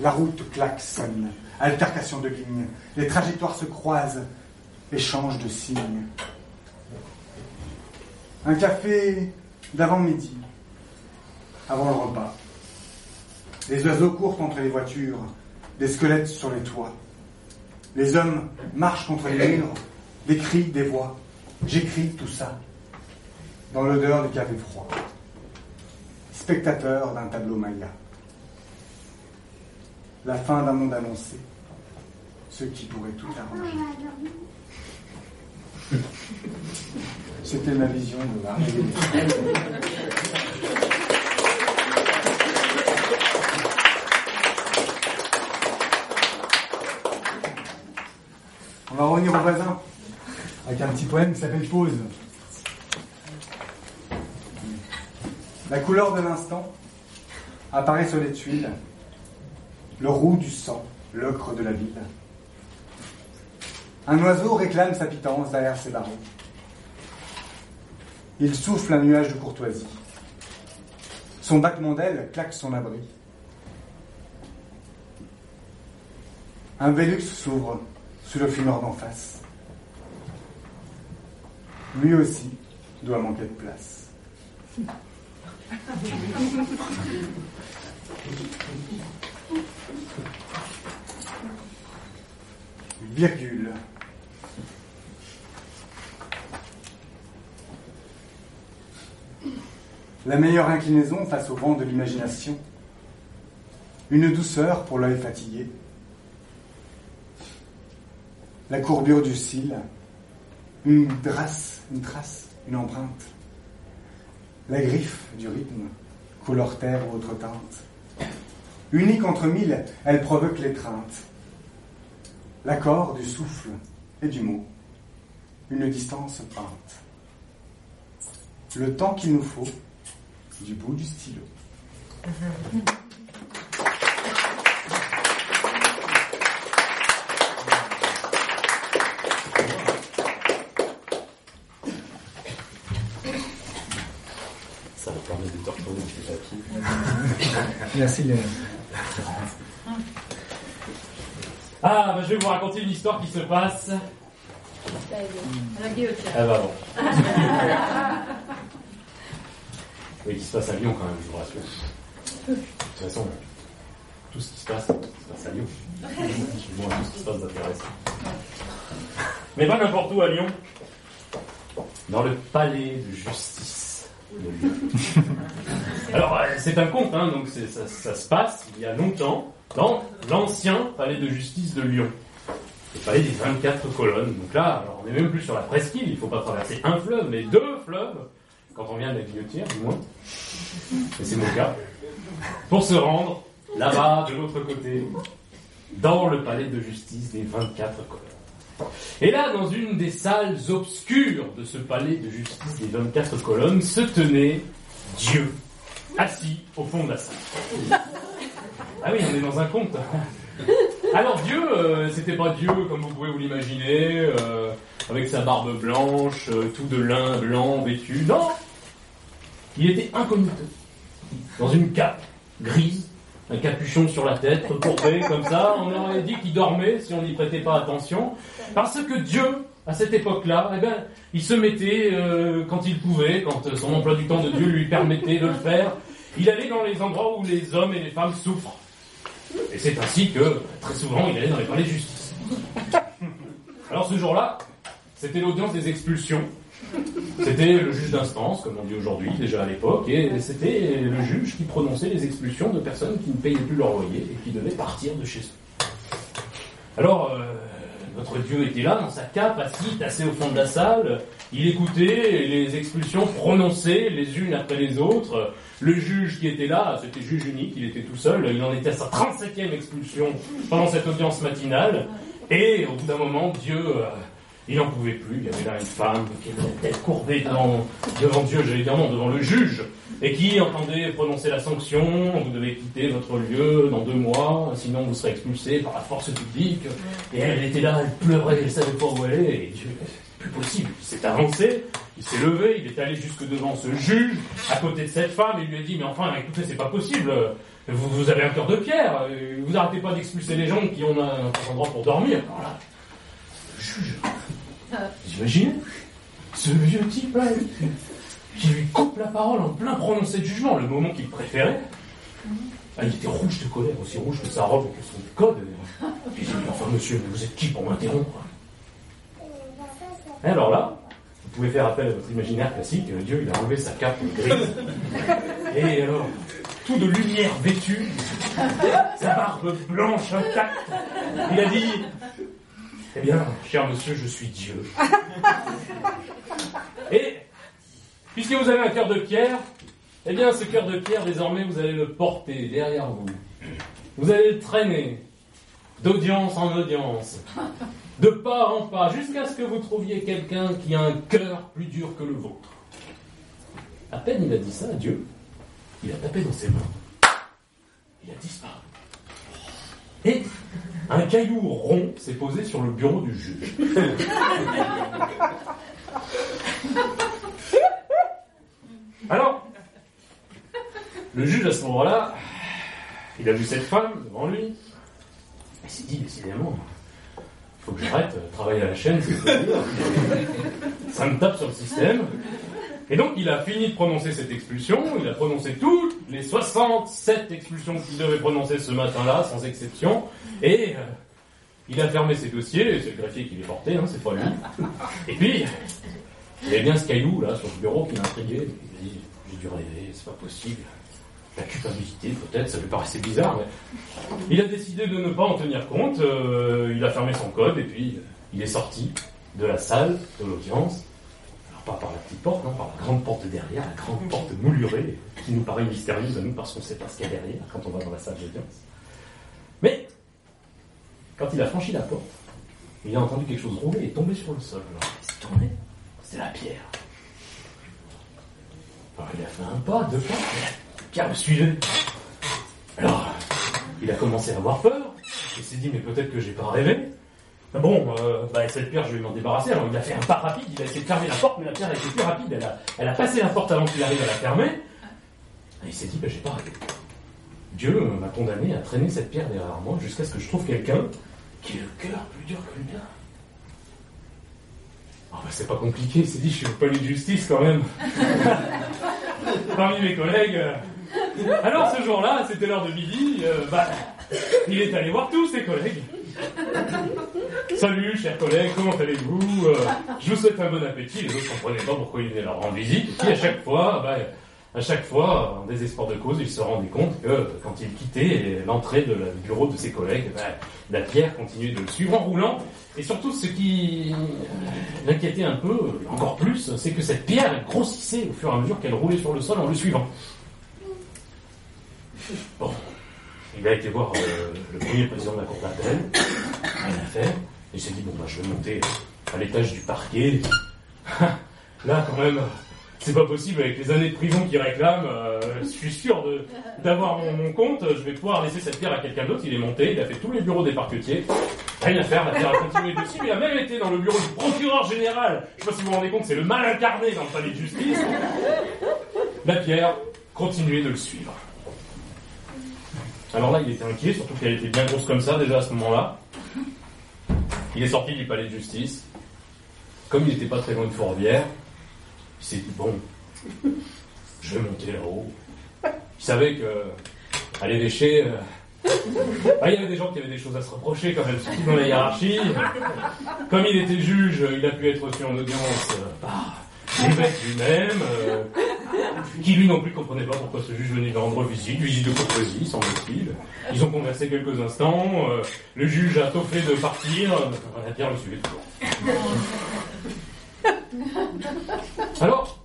La route klaxonne, altercation de lignes. Les trajectoires se croisent, échange de signes. Un café d'avant-midi, avant le repas. Les oiseaux courent entre les voitures, des squelettes sur les toits. Les hommes marchent contre les murs, des cris, des voix. J'écris tout ça dans l'odeur du café froid. Spectateur d'un tableau maya. La fin d'un monde annoncé. Ce qui pourrait tout arranger. C'était ma vision de la On va revenir au voisin avec un petit poème qui s'appelle Pause. La couleur de l'instant apparaît sur les tuiles, le roux du sang, l'ocre de la ville. Un oiseau réclame sa pitance derrière ses barreaux. Il souffle un nuage de courtoisie. Son battement d'aile claque son abri. Un Vélux s'ouvre sous le fumeur d'en face. Lui aussi doit manquer de place. Virgule. La meilleure inclinaison face au vent de l'imagination. Une douceur pour l'œil fatigué. La courbure du cil. Une trace, une trace, une empreinte. La griffe du rythme, couleur terre ou autre teinte. Unique entre mille, elle provoque l'étreinte. L'accord du souffle et du mot. Une distance peinte. Le temps qu'il nous faut du bout du stylo. Ça va permettre de te retrouver les papiers. Merci Léon. Ah, bah, je vais vous raconter une histoire qui se passe. À la guillotière. Ah bah bon. Qui se passe à Lyon quand même, je vous rassure. De toute façon, tout ce qui se passe, ça se passe à Lyon. Tout ce qui se passe. Mais pas n'importe où à Lyon. Dans le palais de justice de Lyon. Alors, euh, c'est un conte, hein, donc ça se passe il y a longtemps dans l'ancien palais de justice de Lyon. Le palais des 24 colonnes. Donc là, alors, on n'est même plus sur la presqu'île, il ne faut pas traverser un fleuve, mais deux fleuves, quand on vient de la guillotière, du moins. Et c'est mon cas. Pour se rendre là-bas, de l'autre côté, dans le palais de justice des 24 colonnes. Et là, dans une des salles obscures de ce palais de justice des 24 colonnes, se tenait Dieu, assis au fond de la salle. Ah oui, on est dans un conte. Alors Dieu, euh, c'était pas Dieu comme vous pouvez vous l'imaginer, euh, avec sa barbe blanche, euh, tout de lin blanc vêtu. Non Il était incognito, dans une cape grise, un capuchon sur la tête, recourbé comme ça. On aurait dit qu'il dormait si on n'y prêtait pas attention. Parce que Dieu, à cette époque-là, eh ben, il se mettait euh, quand il pouvait, quand son emploi du temps de Dieu lui permettait de le faire. Il allait dans les endroits où les hommes et les femmes souffrent. Et c'est ainsi que, très souvent, il allait dans les palais de justice. Alors ce jour-là, c'était l'audience des expulsions. C'était le juge d'instance, comme on dit aujourd'hui, déjà à l'époque, et c'était le juge qui prononçait les expulsions de personnes qui ne payaient plus leur loyer et qui devaient partir de chez eux. Alors, euh, notre Dieu était là, dans sa cape, assis, tassé au fond de la salle. Il écoutait les expulsions prononcées les unes après les autres. Le juge qui était là, c'était juge unique, il était tout seul. Il en était à sa 37e expulsion pendant cette audience matinale. Et au bout d'un moment, Dieu, euh, il n'en pouvait plus. Il y avait là une femme qui avait la tête courbée devant, Dieu, j'allais dire devant le juge, et qui entendait prononcer la sanction. Vous devez quitter votre lieu dans deux mois, sinon vous serez expulsé par la force publique. Et elle était là, elle pleurait, elle savait pas où est. Et Dieu, plus possible. Il s'est avancé, il s'est levé, il est allé jusque devant ce juge, à côté de cette femme, et lui a dit, mais enfin, écoutez, c'est pas possible. Vous, avez un cœur de pierre. Vous arrêtez pas d'expulser les gens qui ont un, endroit pour dormir. Le juge, vous imaginez ce vieux type là, qui lui coupe la parole en plein prononcé de jugement, le moment qu'il préférait. Ah, il était rouge de colère, aussi rouge que sa robe et que son code. Il dit, enfin monsieur, vous êtes qui pour m'interrompre? Et alors là, vous pouvez faire appel à votre imaginaire classique, Dieu il a enlevé sa cape grise. Et alors, tout de lumière vêtue, sa barbe blanche intacte, il a dit Eh bien, cher monsieur, je suis Dieu. Et, puisque vous avez un cœur de pierre, eh bien, ce cœur de pierre, désormais, vous allez le porter derrière vous. Vous allez le traîner d'audience en audience, de pas en pas, jusqu'à ce que vous trouviez quelqu'un qui a un cœur plus dur que le vôtre. À peine il a dit ça à Dieu, il a tapé dans ses mains. Il a disparu. Et un caillou rond s'est posé sur le bureau du juge. Alors, le juge à ce moment-là, il a vu cette femme devant lui. Il s'est dit, décidément, il faut que j'arrête de travailler à la chaîne, ça me tape sur le système. Et donc, il a fini de prononcer cette expulsion, il a prononcé toutes les 67 expulsions qu'il devait prononcer ce matin-là, sans exception, et euh, il a fermé ses dossiers, c'est le greffier qui les portait, hein, c'est pas lui. Et puis, il y avait bien ce caillou, là, sur le bureau qui l'intriguait. Il dit, j'ai dû rêver, c'est pas possible. La culpabilité, peut-être, ça lui paraissait bizarre, mais il a décidé de ne pas en tenir compte, euh, il a fermé son code, et puis il est sorti de la salle de l'audience, pas par la petite porte, non, par la grande porte derrière, la grande porte moulurée, qui nous paraît mystérieuse à nous parce qu'on ne sait pas ce qu'il y a derrière quand on va dans la salle d'audience. Mais, quand il a franchi la porte, il a entendu quelque chose rouler et tomber sur le sol. il s'est tourné, c'était la pierre. Alors il a fait un pas, deux pas, la pierre le suivait. Alors, il a commencé à avoir peur, il s'est dit, mais peut-être que j'ai pas rêvé. Bon, euh, bah, cette pierre, je vais m'en débarrasser. Alors il a fait un pas rapide, il a essayé de fermer la porte, mais la pierre a été plus rapide. Elle a, passé la porte avant qu'il arrive à la fermer. Et il s'est dit, bah, j'ai pas arrêté. Dieu m'a condamné à traîner cette pierre derrière moi jusqu'à ce que je trouve quelqu'un qui ait le cœur plus dur que le mien. Oh, bah, c'est pas compliqué, il s'est dit, je suis au palais de justice quand même. Parmi mes collègues. Euh. Alors ce jour-là, c'était l'heure de midi, euh, bah, il est allé voir tous ses collègues. Salut, chers collègues, comment allez-vous euh, Je vous souhaite un bon appétit. Les autres ne comprenaient pas pourquoi il venait leur rendre visite. Et puis à chaque fois, bah, à chaque en désespoir de cause, il se rendait compte que quand il quittait l'entrée du bureau de ses collègues, bah, la pierre continuait de le suivre en roulant. Et surtout, ce qui l'inquiétait un peu, encore plus, c'est que cette pierre grossissait au fur et à mesure qu'elle roulait sur le sol en le suivant. Bon, il a été voir euh, le premier président de la cour d'appel, rien à faire. Il s'est dit, bon, bah, je vais monter à l'étage du parquet. Là, quand même, c'est pas possible avec les années de prison qu'il réclame. Euh, je suis sûr d'avoir mon, compte. Je vais pouvoir laisser cette pierre à quelqu'un d'autre. Il est monté, il a fait tous les bureaux des parquetiers. Rien à faire, la pierre a continué dessus. Il a même été dans le bureau du procureur général. Je sais pas si vous vous rendez compte, c'est le mal incarné dans le palais de justice. La pierre continuait de le suivre. Alors là, il était inquiet, surtout qu'elle était bien grosse comme ça déjà à ce moment-là. Il est sorti du palais de justice. Comme il n'était pas très loin de Fourvière, il s'est dit bon, je vais monter là-haut. Il savait que à l'évêché, euh, bah, il y avait des gens qui avaient des choses à se reprocher quand même, surtout dans la hiérarchie. Comme il était juge, il a pu être reçu en audience euh, par l'évêque lui-même. Euh, qui lui non plus comprenait pas pourquoi ce juge venait lui rendre visite, visite de courtoisie, semble-t-il. Ils ont conversé quelques instants, euh, le juge a toffé de partir, la pierre le suivait toujours. Alors,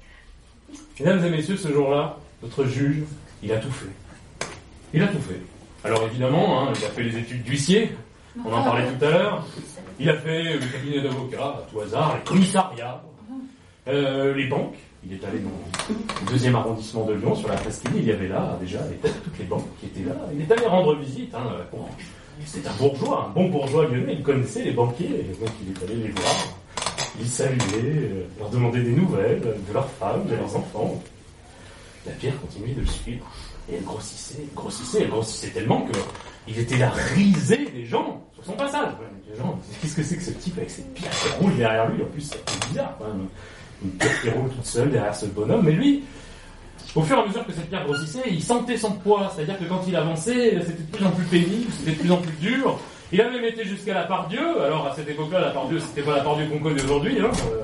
mesdames et messieurs, ce jour-là, notre juge, il a tout fait. Il a tout fait. Alors évidemment, hein, il a fait les études d'huissier, on en parlait tout à l'heure. Il a fait le cabinet d'avocat, à tout hasard, les commissariats, euh, les banques. Il est allé dans le deuxième arrondissement de Lyon, sur la Presqu'île. Il y avait là, déjà, toutes les banques qui étaient là. Il est allé rendre visite. Hein, c'est un bourgeois, un bon bourgeois lyonnais. Il connaissait les banquiers. donc, il est allé les voir. Il saluait, euh, leur demandait des nouvelles de leurs femmes, de leurs enfants. La pierre continuait de le suivre. Et elle grossissait, elle grossissait, elle grossissait tellement qu'il était la risée des gens sur son passage. Qu'est-ce que c'est que ce type avec cette pierre qui roule derrière lui? En plus, c'est bizarre. Quand même une pierre qui roule toute seule derrière ce bonhomme. Mais lui, au fur et à mesure que cette pierre grossissait, il sentait son poids. C'est-à-dire que quand il avançait, c'était de plus en plus pénible, c'était de plus en plus dur. Il a même été jusqu'à la part Dieu. Alors à cette époque-là, la part Dieu, c'était pas la part Dieu qu'on connaît aujourd'hui. Hein. Euh,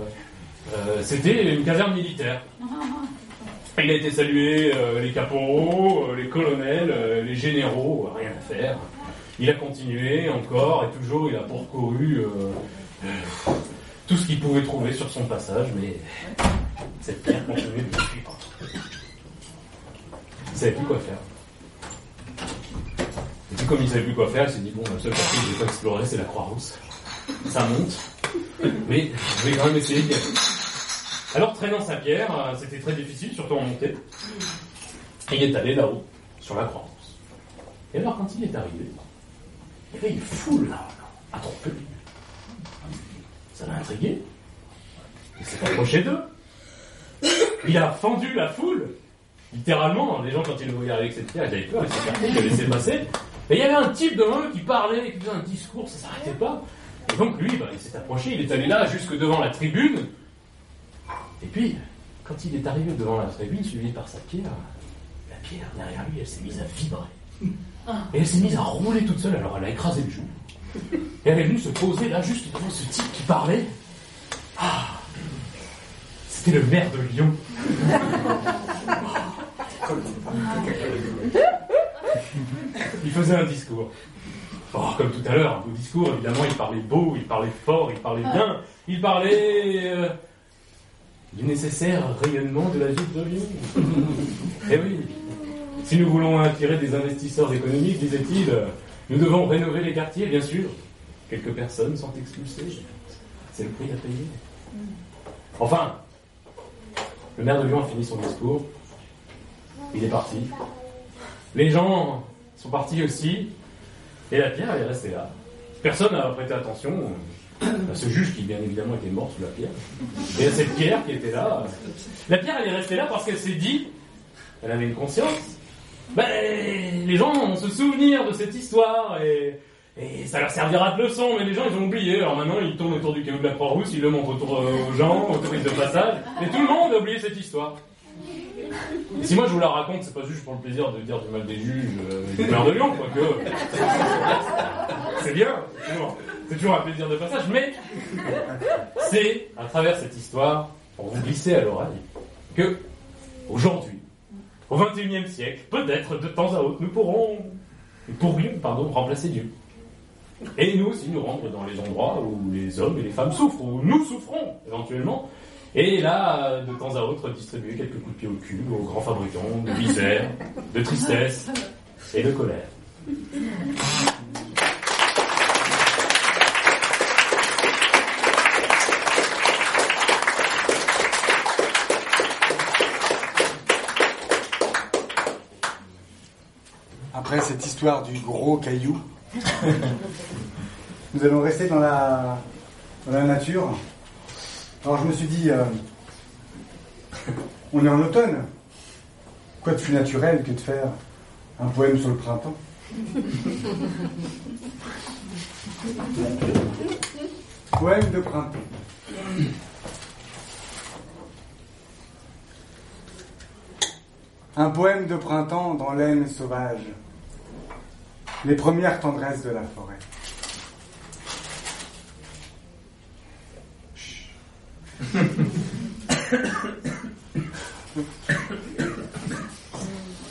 euh, c'était une caserne militaire. Il a été salué, euh, les caporaux, les colonels, les généraux, rien à faire. Il a continué encore et toujours il a parcouru tout ce qu'il pouvait trouver sur son passage, mais cette pierre continuait de le suivre. Il ne savait plus quoi faire. Et puis comme il ne savait plus quoi faire, il s'est dit, bon, la seule partie que je pas explorer, c'est la Croix-Rousse. Ça monte, mais je vais quand même essayer d'y aller. Alors traînant sa pierre, euh, c'était très difficile, surtout en montée. Et il est allé là-haut, sur la croix-rousse. Et alors, quand il est arrivé, il y avait une foule à tromper. Ça l'a intrigué. Il s'est approché d'eux. Il a fendu la foule. Littéralement, les gens, quand ils le voyaient avec cette pierre, ils avaient peur, ils s'écartaient, ils le laissaient passer. Et il y avait un type devant eux qui parlait, qui faisait un discours, ça s'arrêtait pas. Et donc lui, bah, il s'est approché, il est allé là, jusque devant la tribune. Et puis, quand il est arrivé devant la tribune, suivi par sa pierre, la pierre derrière lui, elle s'est mise à vibrer. Et elle s'est mise à rouler toute seule, alors elle a écrasé le jour. Et est venue se poser là, juste devant ce type qui parlait. Ah C'était le maire de Lyon. Il faisait un discours. Oh, comme tout à l'heure, un beau discours, évidemment, il parlait beau, il parlait fort, il parlait bien, il parlait euh, du nécessaire rayonnement de la ville de Lyon. Eh oui, si nous voulons attirer des investisseurs économiques, disait-il, nous devons rénover les quartiers, bien sûr. Quelques personnes sont expulsées. C'est le prix à payer. Enfin, le maire de Lyon a fini son discours. Il est parti. Les gens sont partis aussi. Et la pierre, est restée là. Personne n'a prêté attention à ce juge qui, bien évidemment, était mort sous la pierre. Et à cette pierre qui était là. La pierre, elle est restée là parce qu'elle s'est dit, elle avait une conscience. Ben, les gens vont se souvenir de cette histoire et, ça leur servira de leçon, mais les gens ils ont oublié. Alors maintenant ils tournent autour du caillou de la Croix-Rousse, ils le montrent autour euh, aux gens, aux touristes de passage, et tout le monde a oublié cette histoire. Si moi je vous la raconte, c'est pas juste pour le plaisir de dire du mal des juges euh, du maire de Lyon, quoique. C'est bien, c'est toujours un plaisir de passage, mais c'est à travers cette histoire, pour vous glisser à l'oreille, que aujourd'hui, au XXIe siècle, peut-être de temps à autre, nous pourrons, pourrions, remplacer Dieu. Et nous aussi nous rendre dans les endroits où les hommes et les femmes souffrent, où nous souffrons éventuellement, et là, de temps à autre, distribuer quelques coups de pied au cul aux grands fabricants de misère, de tristesse et de colère. Après cette histoire du gros caillou, nous allons rester dans la, dans la nature. Alors je me suis dit, euh, on est en automne. Quoi de plus naturel que de faire un poème sur le printemps? Poème de printemps. Un poème de printemps dans l'aine sauvage. Les premières tendresses de la forêt.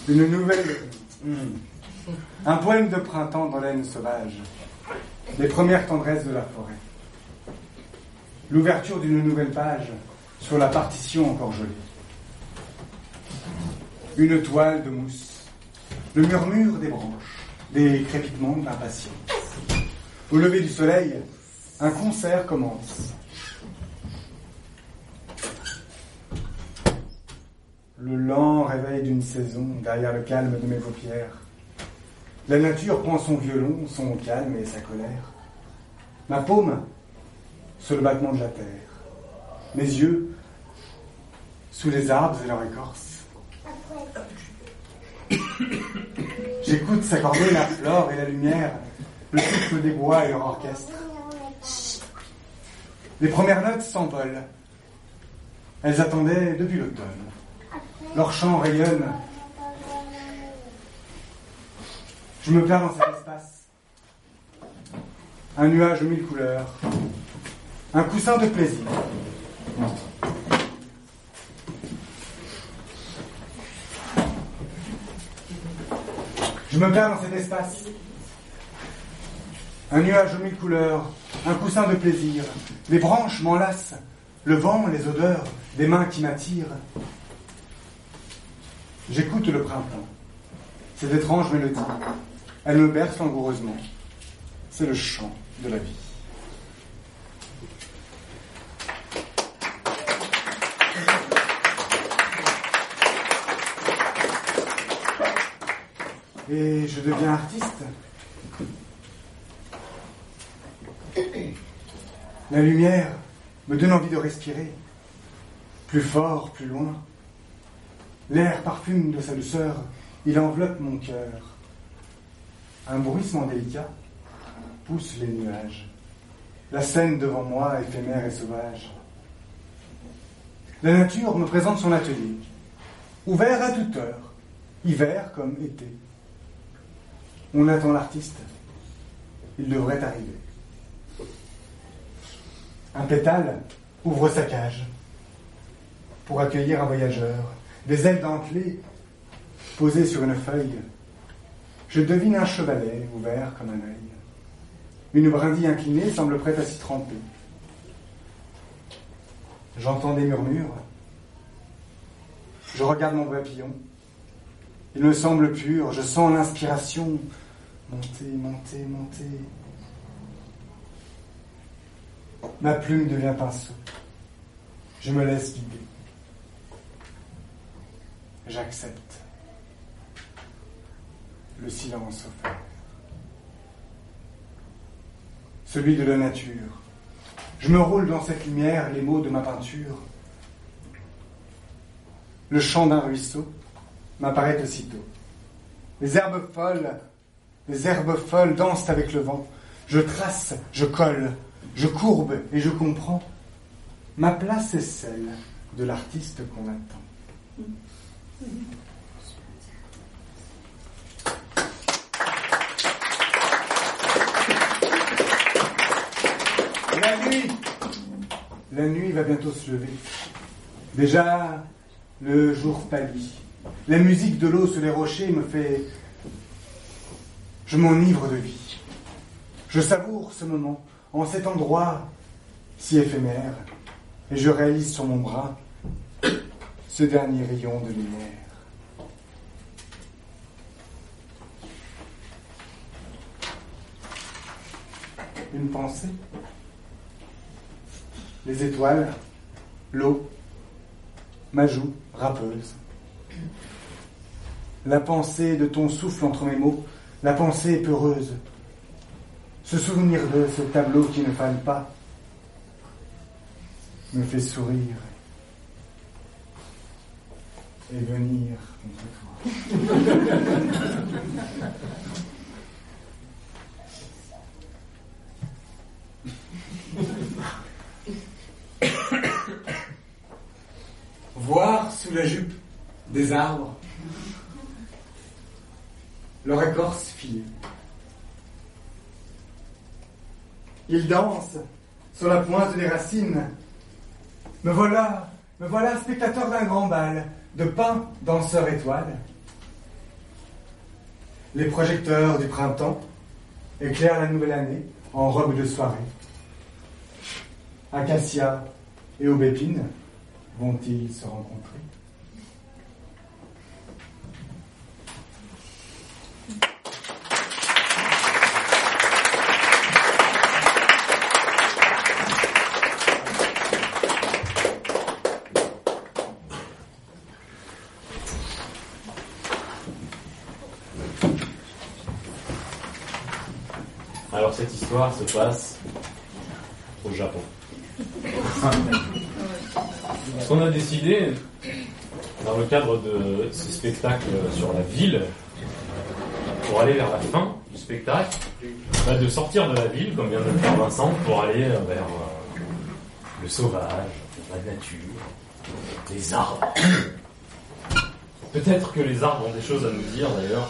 Une nouvelle. Hmm. Un poème de printemps dans l'aine sauvage. Les premières tendresses de la forêt. L'ouverture d'une nouvelle page sur la partition encore gelée. Une toile de mousse. Le murmure des branches. Des crépitements d'impatience. Au lever du soleil, un concert commence. le lent réveil d'une saison derrière le calme de mes paupières. La nature prend son violon, son calme et sa colère. Ma paume sur le battement de la terre. Mes yeux sous les arbres et leur écorce. J'écoute s'accorder la flore et la lumière, le souffle des bois et leur orchestre. Les premières notes s'envolent. Elles attendaient depuis l'automne. Leur chant rayonne. Je me perds dans cet espace. Un nuage aux mille couleurs. Un coussin de plaisir. Je me perds dans cet espace. Un nuage aux mille couleurs, un coussin de plaisir. Les branches m'enlacent, le vent, les odeurs, des mains qui m'attirent. J'écoute le printemps. Cette étrange mélodie. Elle me berce langoureusement. C'est le chant de la vie. Et je deviens artiste. La lumière me donne envie de respirer, plus fort, plus loin. L'air parfume de sa douceur, il enveloppe mon cœur. Un bruissement délicat pousse les nuages. La scène devant moi, éphémère et sauvage. La nature me présente son atelier, ouvert à toute heure, hiver comme été. On attend l'artiste. Il devrait arriver. Un pétale ouvre sa cage pour accueillir un voyageur. Des ailes dentelées posées sur une feuille. Je devine un chevalet ouvert comme un œil. Une brindille inclinée semble prête à s'y tremper. J'entends des murmures. Je regarde mon papillon. Il me semble pur. Je sens l'inspiration monter, monter, monter. Ma plume devient pinceau. Je me laisse guider. J'accepte. Le silence offert. Celui de la nature. Je me roule dans cette lumière les mots de ma peinture. Le chant d'un ruisseau m'apparaît aussitôt. Les herbes folles, les herbes folles dansent avec le vent. Je trace, je colle, je courbe et je comprends. Ma place est celle de l'artiste qu'on attend. La nuit, la nuit va bientôt se lever. Déjà, le jour pâlit. La musique de l'eau sur les rochers me fait... Je m'enivre de vie. Je savoure ce moment en cet endroit si éphémère et je réalise sur mon bras ce dernier rayon de lumière. Une pensée Les étoiles, l'eau, ma joue râpeuse. La pensée de ton souffle entre mes mots, la pensée peureuse. Ce souvenir de ce tableau qui ne fane pas me fait sourire et venir contre toi. Voir sous la jupe des arbres leur écorce Ils dansent sur la pointe des racines. Me voilà, me voilà spectateur d'un grand bal de pins danseurs étoiles. Les projecteurs du printemps éclairent la nouvelle année en robe de soirée. Acacia et aubépine vont-ils se rencontrer? Alors cette histoire se passe au Japon. On a décidé, dans le cadre de ce spectacle sur la ville, pour aller vers la fin du spectacle, bah, de sortir de la ville, comme vient de le faire Vincent, pour aller vers euh, le sauvage, la nature, les arbres. Peut-être que les arbres ont des choses à nous dire d'ailleurs.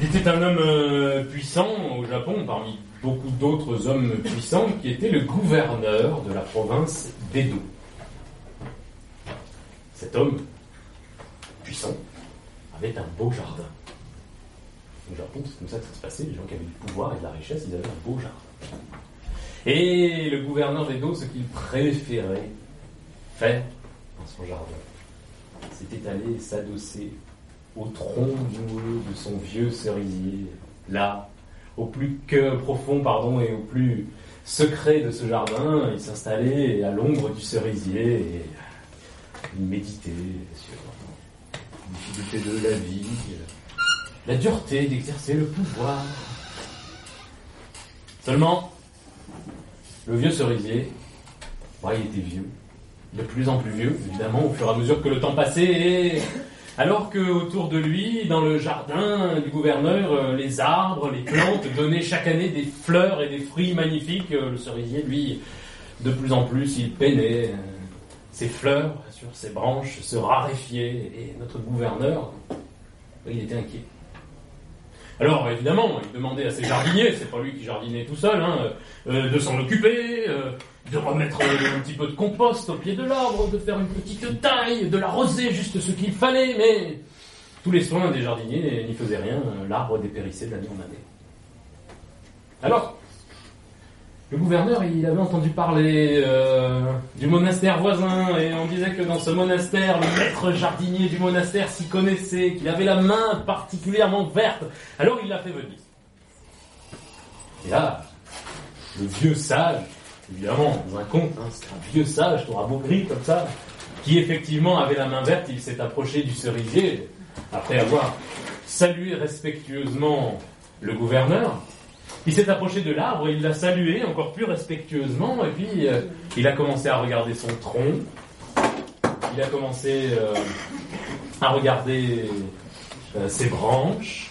Il était un homme euh, puissant au Japon, parmi beaucoup d'autres hommes puissants, qui était le gouverneur de la province d'Edo. Cet homme puissant avait un beau jardin. Au Japon, c'est comme ça que ça se passait. Les gens qui avaient du pouvoir et de la richesse, ils avaient un beau jardin. Et le gouverneur d'Edo, ce qu'il préférait faire dans son jardin, c'était aller s'adosser au tronc de son vieux cerisier, là, au plus profond, et au plus secret de ce jardin, il s'installait à l'ombre du cerisier et Il méditait sur la difficulté de la vie, la dureté d'exercer le pouvoir. Seulement, le vieux cerisier, il était vieux, de plus en plus vieux, évidemment, au fur et à mesure que le temps passait, et alors que autour de lui, dans le jardin du gouverneur, euh, les arbres, les plantes donnaient chaque année des fleurs et des fruits magnifiques, euh, le cerisier, lui, de plus en plus, il peinait. euh, Ses fleurs sur ses branches se raréfiaient, et notre gouverneur, il était inquiet. Alors évidemment, il demandait à ses jardiniers, c'est pas lui qui jardinait tout seul, hein, euh, de s'en occuper, euh, de remettre un petit peu de compost au pied de l'arbre, de faire une petite taille, de l'arroser juste ce qu'il fallait, mais tous les soins des jardiniers n'y faisaient rien, l'arbre dépérissait d'année en année. Alors, le gouverneur, il avait entendu parler euh, du monastère voisin, et on disait que dans ce monastère, le maître jardinier du monastère s'y connaissait, qu'il avait la main particulièrement verte. Alors il l'a fait venir. Et là, le vieux sage, évidemment, dans un conte, hein, c'est un vieux sage, tout rabougri comme ça, qui effectivement avait la main verte, il s'est approché du cerisier, après avoir salué respectueusement le gouverneur, il s'est approché de l'arbre, il l'a salué encore plus respectueusement, et puis euh, il a commencé à regarder son tronc, il a commencé euh, à regarder euh, ses branches,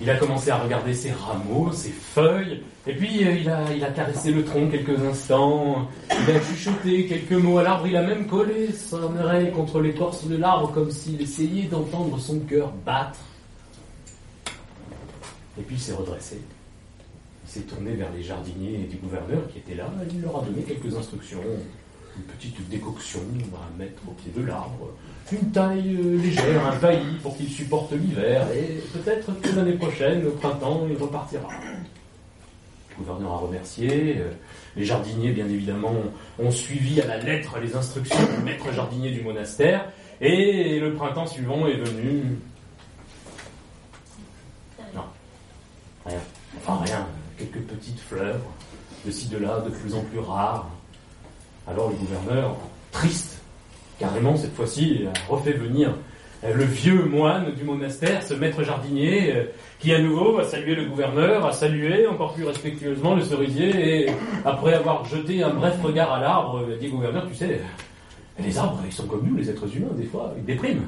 il a commencé à regarder ses rameaux, ses feuilles, et puis euh, il, a, caressé le tronc quelques instants, il a chuchoté quelques mots à l'arbre, il a même collé son oreille contre l'écorce de l'arbre comme s'il essayait d'entendre son cœur battre. Et puis il s'est redressé. Il s'est tourné vers les jardiniers du gouverneur qui étaient là, et il leur a donné quelques instructions, une petite décoction à mettre au pied de l'arbre, une taille euh, légère, un paillis pour qu'il supporte l'hiver, et peut-être que l'année prochaine, au printemps, il repartira. Le gouverneur a remercié, euh, les jardiniers, bien évidemment, ont suivi à la lettre les instructions du maître jardinier du monastère, et le printemps suivant est venu. Non, rien. Enfin, rien, quelques petites fleurs, de ci, de là, de plus en plus rares. Alors le gouverneur, triste, carrément cette fois-ci, a refait venir euh, le vieux moine du monastère, ce maître jardinier, euh, qui à nouveau a salué le gouverneur, a salué encore plus respectueusement le cerisier, et après avoir jeté un bref regard à l'arbre, il a dit au gouverneur, tu sais, les arbres, ils sont comme nous, les êtres humains, des fois, ils dépriment.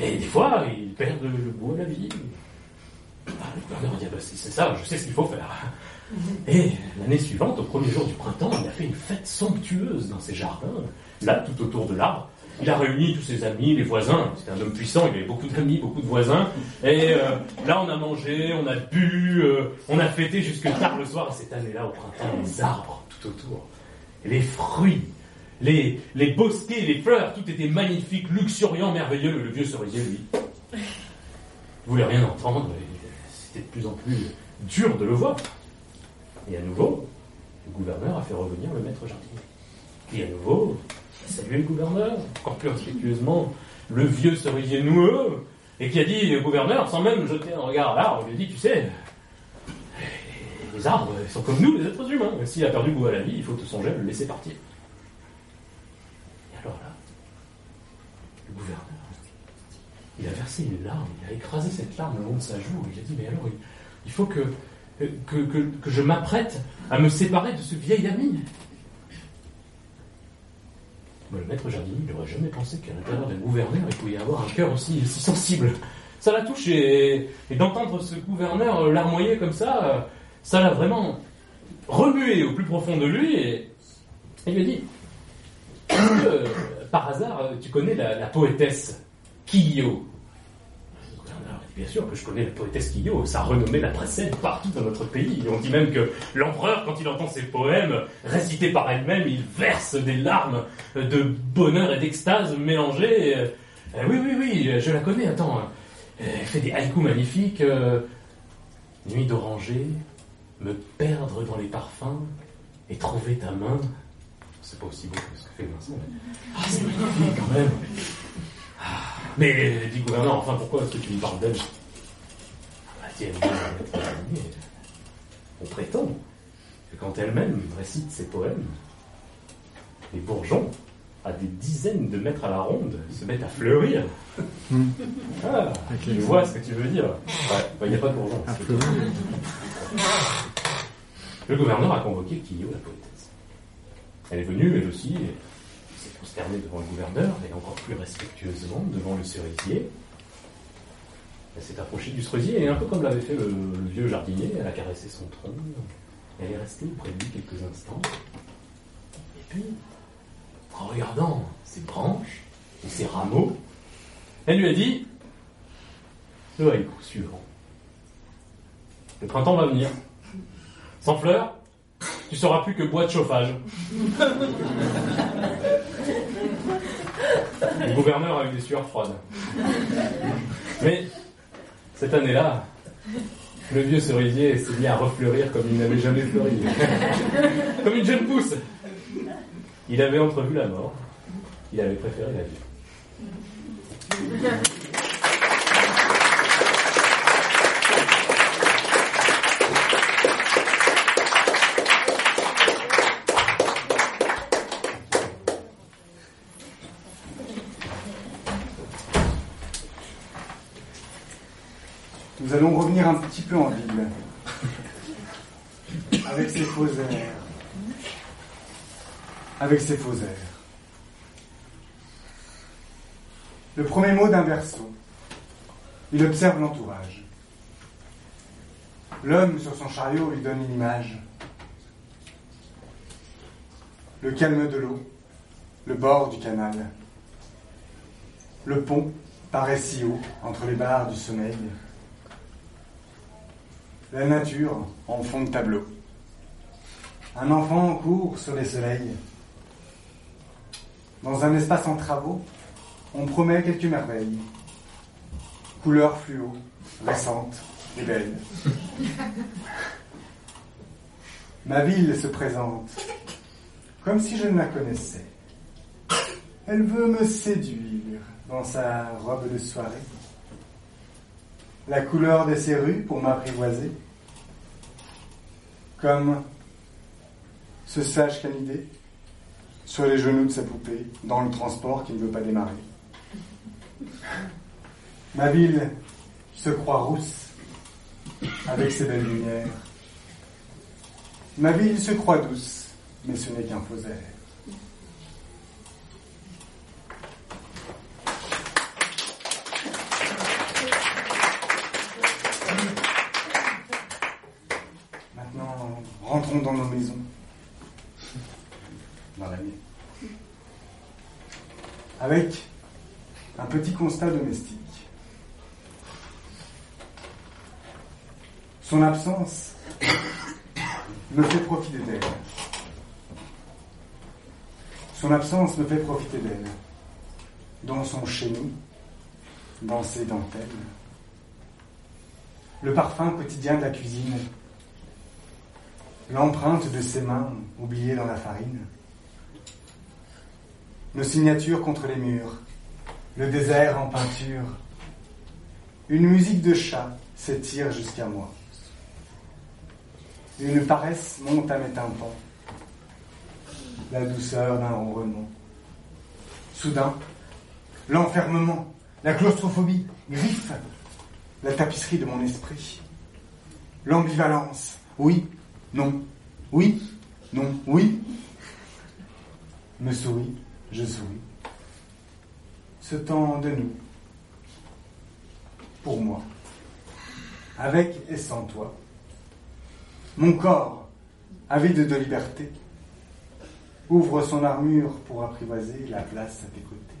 Et des fois, ils perdent le goût à la vie. Ah, le gouverneur a dit, ah, bah, c'est c'est ça, je sais ce qu'il faut faire. Et l'année suivante, au premier jour du printemps, il a fait une fête somptueuse dans ses jardins, là, tout autour de l'arbre. Il a réuni tous ses amis, les voisins. C'était un homme puissant, il avait beaucoup d'amis, beaucoup de voisins. Et euh, là, on a mangé, on a bu, euh, on a fêté jusque tard le soir. Et cette année-là, au printemps, les arbres tout autour, les fruits, les, bosquets, les fleurs, tout était magnifique, luxuriant, merveilleux. Le, vieux cerisier, lui, il voulait rien entendre. C'était de plus en plus dur de le voir. Et à nouveau, le gouverneur a fait revenir le maître jardinier. Et à nouveau, a salué le gouverneur, encore plus respectueusement, le vieux cerisier noueux, et qui a dit au gouverneur, sans même jeter un regard à l'arbre, il lui a dit, tu sais, les arbres sont comme nous, les êtres humains. S'il a perdu goût à la vie, il faut te songer à le laisser partir. Et alors là, le gouverneur, il a versé une larme, il a écrasé cette larme le long de sa joue, il a dit, mais alors, il, faut que, que, que je m'apprête à me séparer de ce vieil ami. Le maître jardinier n'aurait jamais pensé qu'à l'intérieur d'un gouverneur, il pouvait y avoir un cœur aussi, si sensible. Ça l'a touché, et, d'entendre ce gouverneur larmoyer comme ça, euh, ça l'a vraiment remué au plus profond de lui, et il lui a dit, euh, par hasard, tu connais la, la poétesse Kiyo Le gouverneur a dit, Bien sûr que je connais la poétesse Kiyo, sa renommée la précède partout dans notre pays. On dit même que l'empereur, quand il entend ses poèmes récités par elle-même, il verse des larmes de bonheur et d'extase mélangées. Euh, oui, oui, oui, je la connais, attends. Elle fait des haïkus magnifiques. euh, Nuit d'oranger, me perdre dans les parfums et trouver ta main. C'est pas aussi beau que ce que fait Vincent, mais... Ah, c'est magnifique quand même. Mais, dit le gouverneur, enfin, pourquoi est-ce que tu me parles d'elle? Ah, bah, si elle On prétend que quand elle-même récite ses poèmes, les bourgeons à des dizaines de mètres à la ronde, se mettent à fleurir. Ah, je vois ce que tu veux dire. Ouais, il n'y a pas d'urgence. Le gouverneur a convoqué Kyo, la poétesse. Elle est venue, elle aussi, et s'est prosternée devant le gouverneur, et encore plus respectueusement devant le cerisier. Elle s'est approchée du cerisier, et un peu comme l'avait fait le, le vieux jardinier, elle a caressé son tronc. Elle est restée auprès de lui quelques instants. Et puis, en regardant ses branches et ses rameaux, elle lui a dit le haïku suivant. Le printemps va venir. Sans fleurs, tu sauras plus que bois de chauffage. Le gouverneur a eu des sueurs froides. Mais cette année-là, le vieux cerisier s'est mis à refleurir comme il n'avait jamais fleuri. comme une jeune pousse. Il avait entrevu la mort. Il avait préféré la vie. Peu en ville. Avec ses faux airs. Avec ses faux airs. Le premier mot d'un verso. Il observe l'entourage. L'homme sur son chariot lui donne une image. Le calme de l'eau, le bord du canal. Le pont paraît si haut entre les barres du sommeil. La nature en fond de tableau. Un enfant court sur les soleils. Dans un espace en travaux, on promet quelques merveilles. Couleurs fluo, récentes et belles. Ma ville se présente comme si je ne la connaissais. Elle veut me séduire dans sa robe de soirée. La couleur de ses rues pour m'apprivoiser. Comme ce sage canidé sur les genoux de sa poupée dans le transport qui ne veut pas démarrer. Ma ville se croit rousse avec ses belles lumières. Ma ville se croit douce, mais ce n'est qu'un faux air. Maintenant, rentrons dans nos maisons. Dans la mienne. Avec un petit constat domestique. Son absence me fait profiter d'elle. Son absence me fait profiter d'elle. Dans son chenille, dans ses dentelles. Le parfum quotidien de la cuisine. L'empreinte de ses mains oubliées dans la farine. Nos signatures contre les murs. Le désert en peinture. Une musique de chat s'étire jusqu'à moi. Une paresse monte à mes tympans. La douceur d'un ronronnement. Soudain, l'enfermement, la claustrophobie griffe la tapisserie de mon esprit. L'ambivalence, oui, non, oui, non, oui, me sourit, je souris. Ce temps de nous, pour moi, avec et sans toi, mon corps, avide de liberté, ouvre son armure pour apprivoiser la place à tes côtés.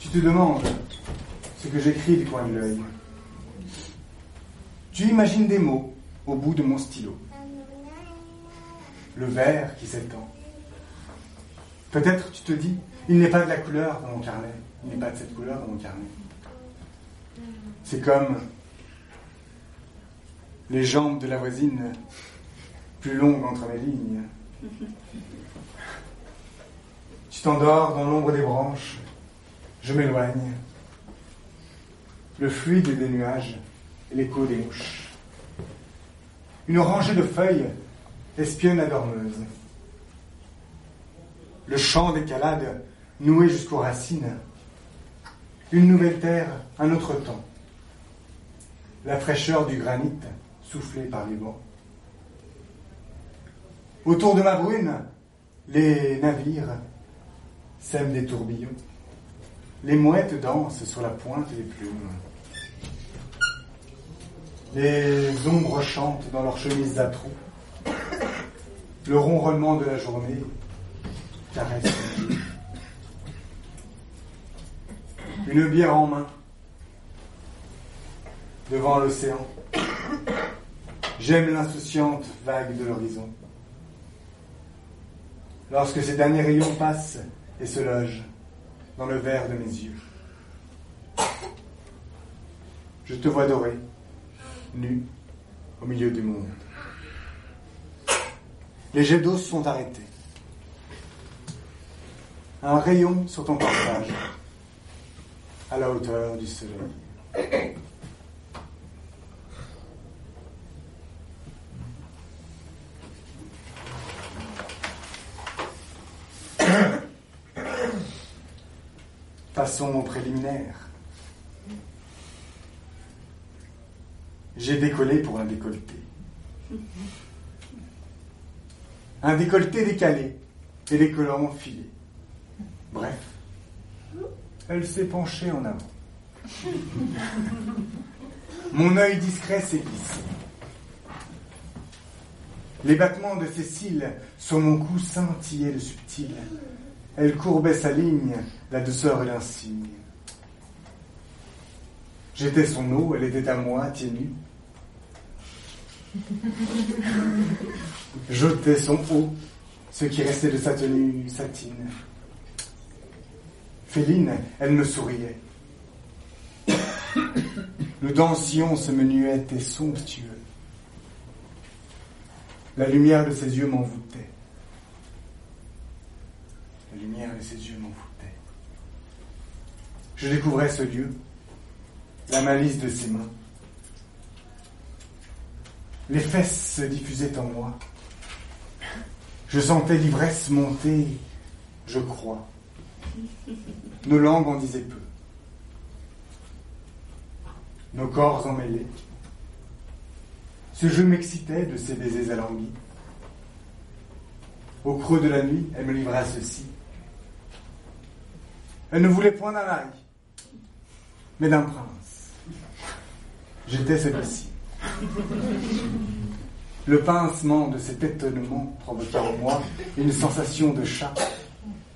Tu te demandes ce que j'écris du coin de l'œil. Tu imagines des mots au bout de mon stylo. Le vert qui s'étend. Peut-être tu te dis, il n'est pas de la couleur dans mon carnet. Il n'est pas de cette couleur dans mon carnet. C'est comme les jambes de la voisine plus longues entre mes lignes. Dans l'ombre des branches. Je m'éloigne. Le fluide des nuages et l'écho des mouches. Une rangée de feuilles espionne la dormeuse. Le champ des calades noué jusqu'aux racines. Une nouvelle terre, un autre temps. La fraîcheur du granit soufflé par les vents. Autour de ma brune, les navires sèment des tourbillons. Les mouettes dansent sur la pointe des plumes. Les ombres chantent dans leurs chemises à trous. Le ronronnement de la journée caresse Une bière en main, devant l'océan. J'aime l'insouciante vague de l'horizon. Lorsque ces derniers rayons passent et se logent dans le verre de mes yeux. Je te vois doré, nu, au milieu du monde. Les jets d'eau sont arrêtés. Un rayon sur ton passage, à la hauteur du soleil. Au préliminaire. J'ai décollé pour un décolleté. Un décolleté décalé et les collants filés. Bref, elle s'est penchée en avant. Mon œil discret s'est glissé. Les battements de ses cils sur mon cou scintillaient le subtil. Elle courbait sa ligne, la douceur et l'insigne. J'étais son eau, elle était à moi, nue. Jetais son haut, ce qui restait de sa tenue satine. Féline, elle me souriait. Le dansion se menuait et somptueux. La lumière de ses yeux m'envoûtait. La lumière de ses yeux m'envoûtait. Je découvrais ce lieu, la malice de ses mains. Les fesses se diffusaient en moi. Je sentais l'ivresse monter, je crois. Nos langues en disaient peu. Nos corps emmêlés. Ce jeu m'excitait de ses baisers alanguis. Au creux de la nuit, elle me livra ceci. Elle ne voulait point d'un mais d'un prince. J'étais celui-ci. Le pincement de cet étonnement provoqua en moi une sensation de chat.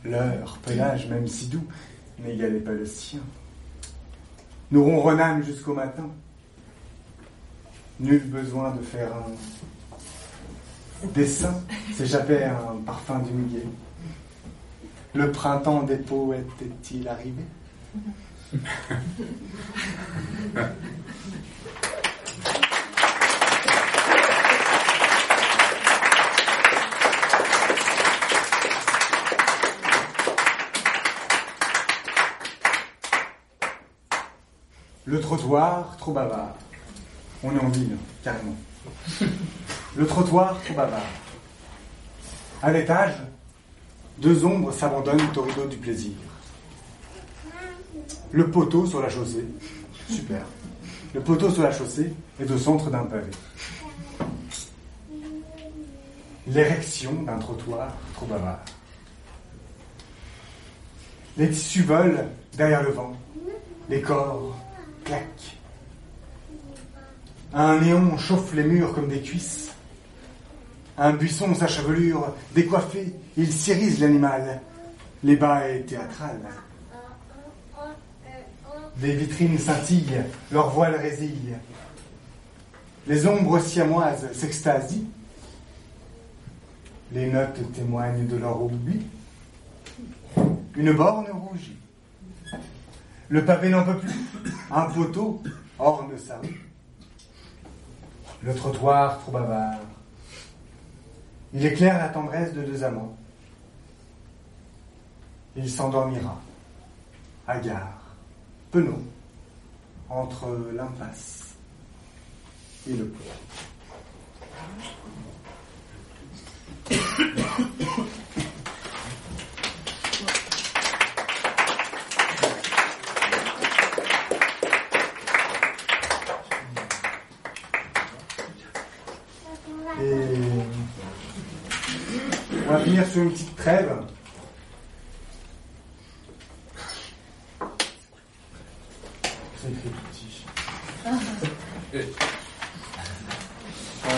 Leur pelage, même si doux, n'égalait pas le sien. Nous ronronnâmes jusqu'au matin. Nul besoin de faire un dessin, s'échappait un parfum du. Le printemps des poètes est-il arrivé? Le trottoir, trop bavard. On est en ville, carrément. Le trottoir, trop bavard. À l'étage, deux ombres s'abandonnent au rideau du plaisir. Le poteau sur la chaussée, super. Le poteau sur la chaussée est au centre d'un pavé. L'érection d'un trottoir trop bavard. Les tissus volent derrière le vent. Les corps claquent. Un néon chauffe les murs comme des cuisses. Un buisson, sa chevelure décoiffée, il cirise l'animal. Les bas est théâtral. Des vitrines scintillent, leurs voiles résillent. Les ombres siamoises s'extasient. Les notes témoignent de leur oubli. Une borne rougit. Le pavé n'en peut plus. Un poteau orne sa rue. Le trottoir trop bavard. Il éclaire la tendresse de deux amants. Il s'endormira, hagard, penaud, entre l'impasse et le pont. Et on va finir sur une petite trêve. C'est écrit tout petit.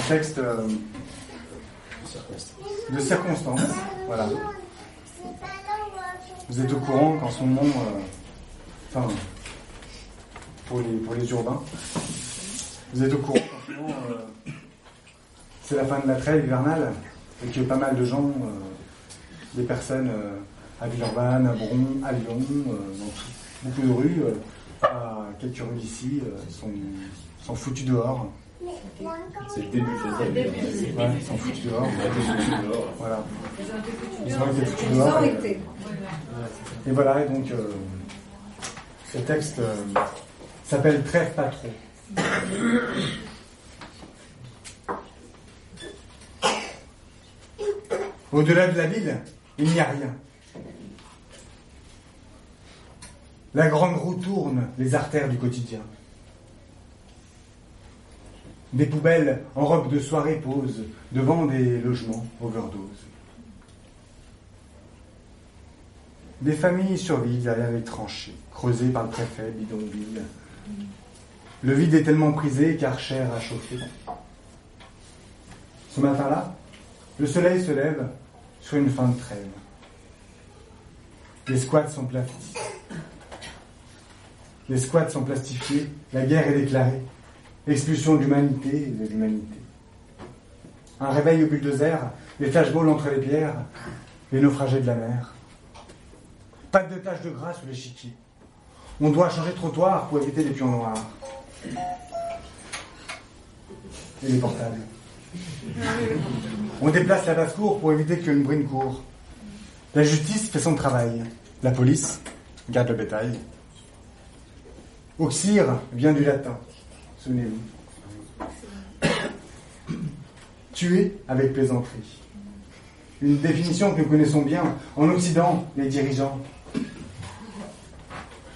Un texte euh, de circonstance. Voilà. Vous êtes au courant qu'en ce moment, euh, enfin, pour les, pour les urbains, vous êtes au courant qu'en ce moment, euh, c'est la fin de la trêve hivernale et que pas mal de gens, des personnes à Villeurbanne, à Bron, à Lyon, dans beaucoup de rues, à quelques rues d'ici, sont, sont foutus dehors. C'est le début de. Ouais, ils sont foutus dehors. Voilà. Ils ont été foutus Ils dehors. ont et- été. Et voilà, et donc euh, ce texte euh, s'appelle Trêve pas trop. Au-delà de la ville, il n'y a rien. La grande roue tourne les artères du quotidien. Des poubelles en robe de soirée posent devant des logements overdose. Des familles survivent derrière les tranchées, creusées par le préfet bidonville. Le vide est tellement prisé qu'Archer a chauffé. Ce matin-là, le soleil se lève sur une fin de trêve. Les squats sont plastifiés. Les squats sont plastifiés, la guerre est déclarée. Expulsion de l'humanité de l'humanité. Un réveil au bulldozer, les flashballs entre les pierres, les naufragés de la mer. Pas de taches de gras sur l'échiquier. On doit changer de trottoir pour éviter les pions noirs. Et les portables. On déplace la basse-cour pour éviter qu'une brune court. La justice fait son travail. La police garde le bétail. Auxir vient du latin. Tuer avec plaisanterie. Une définition que nous connaissons bien en Occident, les dirigeants.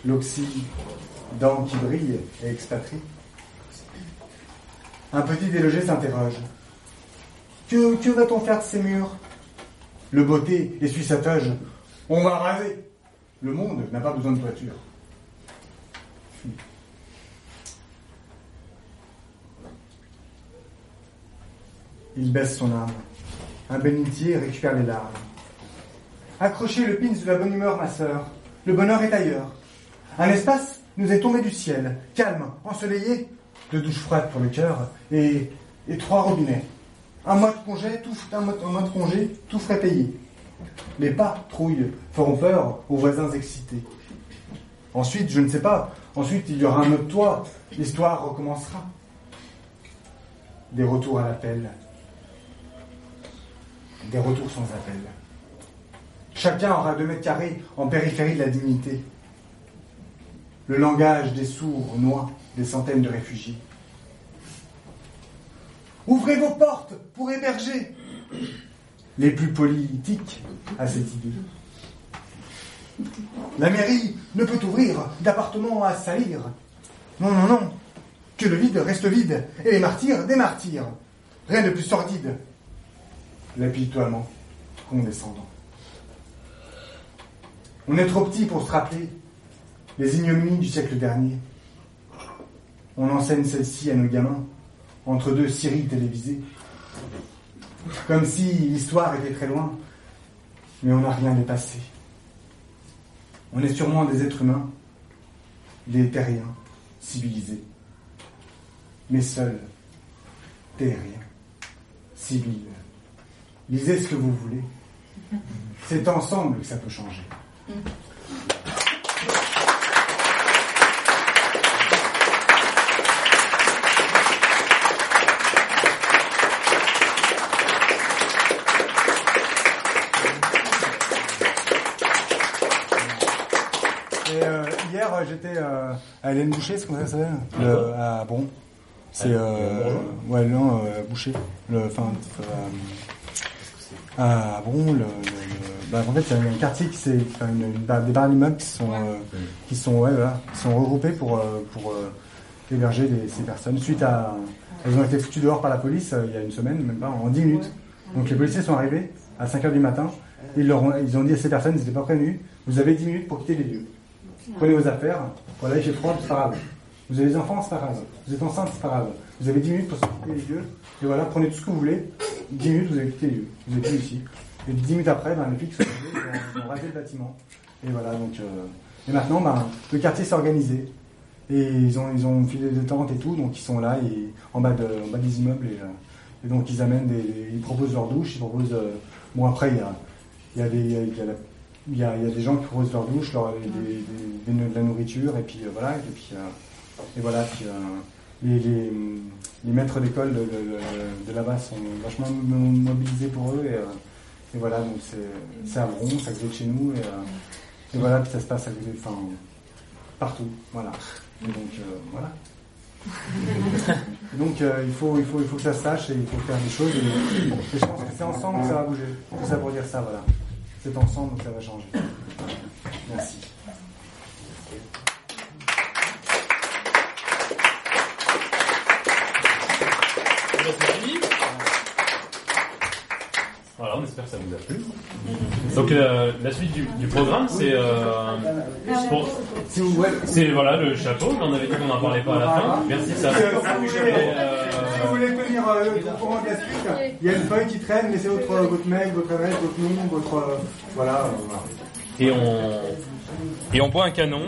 L'Occident qui brille et expatrie. Un petit délogé s'interroge. Que, que va-t-on faire de ces murs? Le beauté essuie sa toge. On va raser. Le monde n'a pas besoin de toiture. Il baisse son âme. Un bénitier récupère les larmes. Accrochez le pins de la bonne humeur, ma sœur. Le bonheur est ailleurs. Un espace nous est tombé du ciel, calme, ensoleillé, de douches froides pour le cœur et, et trois robinets. Un mois de congé, tout, un, mois, un frais payé. Les pas, trouilles, feront peur aux voisins excités. Ensuite, je ne sais pas, ensuite il y aura un autre toit, l'histoire recommencera. Des retours à l'appel, des retours sans appel. Chacun aura deux mètres carrés en périphérie de la dignité. Le langage des sourds noie des centaines de réfugiés. Ouvrez vos portes pour héberger les plus politiques à cette idée. La mairie ne peut ouvrir d'appartements à salir. Non, non, non. Que le vide reste vide et les martyrs des martyrs. Rien de plus sordide. L'apitoiement condescendant. On est trop petit pour se rappeler les ignominies du siècle dernier. On enseigne celle-ci à nos gamins entre deux séries télévisées. Comme si l'histoire était très loin, mais on n'a rien dépassé. On est sûrement des êtres humains, des terriens, civilisés, mais seuls, terriens, civils. Lisez ce que vous voulez. C'est ensemble que ça peut changer. Et euh, hier, j'étais euh, à Hélène Boucher, c'est comme ça que ça s'appelle Le- À Bron. C'est. Euh, ouais, non, euh, Boucher. Le, euh, à Bron, le, le- bah, en fait, il y a un quartier qui s'est. Enfin, une, des barres d'immeubles qui sont. euh, qui sont, ouais, voilà, qui sont regroupés pour, euh, pour euh, héberger les- ces personnes. Suite à. Elles ont été foutues dehors par la police il y a une semaine, même pas, en 10 minutes. Donc les policiers sont arrivés à 5h du matin. Ils, leur ont, ils ont dit à ces personnes, ils n'étaient pas prévenus, vous avez 10 minutes pour quitter les lieux. Prenez vos affaires, voilà, il fait froid, c'est pas grave. Vous avez des enfants, c'est pas grave. Vous êtes enceinte, c'est pas grave. Vous avez 10 minutes pour quitter les lieux. Et voilà, prenez tout ce que vous voulez. 10 minutes, vous avez quitté les lieux. Vous êtes ici. Et 10 minutes après, ben, les flics sont arrivés, ils ont, rasé le bâtiment. Et voilà, donc. euh, et maintenant, ben, le quartier s'est organisé. Et ils ont, ils ont filé des tentes et tout, donc ils sont là, et, en, bas de, en bas des immeubles. Et, euh, donc ils amènent des. Ils proposent leur douche, ils proposent. euh, bon, après, il y a, y, a des, il y, a, il y a des gens qui proposent leur douche, leur, des, des- de la nourriture, et puis voilà. Et puis, et voilà, puis, les, les, les maîtres d'école de, de- de- de là-bas sont vachement mo- mobilisés pour eux. Et, euh, et voilà, donc c'est c'est à côté de chez nous. Et, euh, et voilà, puis ça se passe à côté, enfin, partout. Voilà. Et donc, euh, voilà. Donc, euh, il, faut, il, faut, il faut que ça se sache et il faut faire des choses. Et, et je pense que c'est ensemble que ça va bouger. Tout ça pour dire ça, voilà. C'est ensemble que ça va changer. Merci. Donc, c'est fini. Voilà, on espère que ça vous a plu. Donc euh, la suite du, du programme, c'est euh, pour- c'est voilà le chapeau. mais On avait dit qu'on n'en parlait pas à la fin. Merci ça. si vous voulez, tenir euh, le courant de la suite, il y a une feuille qui traîne, mais c'est votre, votre mail, votre adresse, votre nom, votre. voilà. voilà. et on et on boit un canon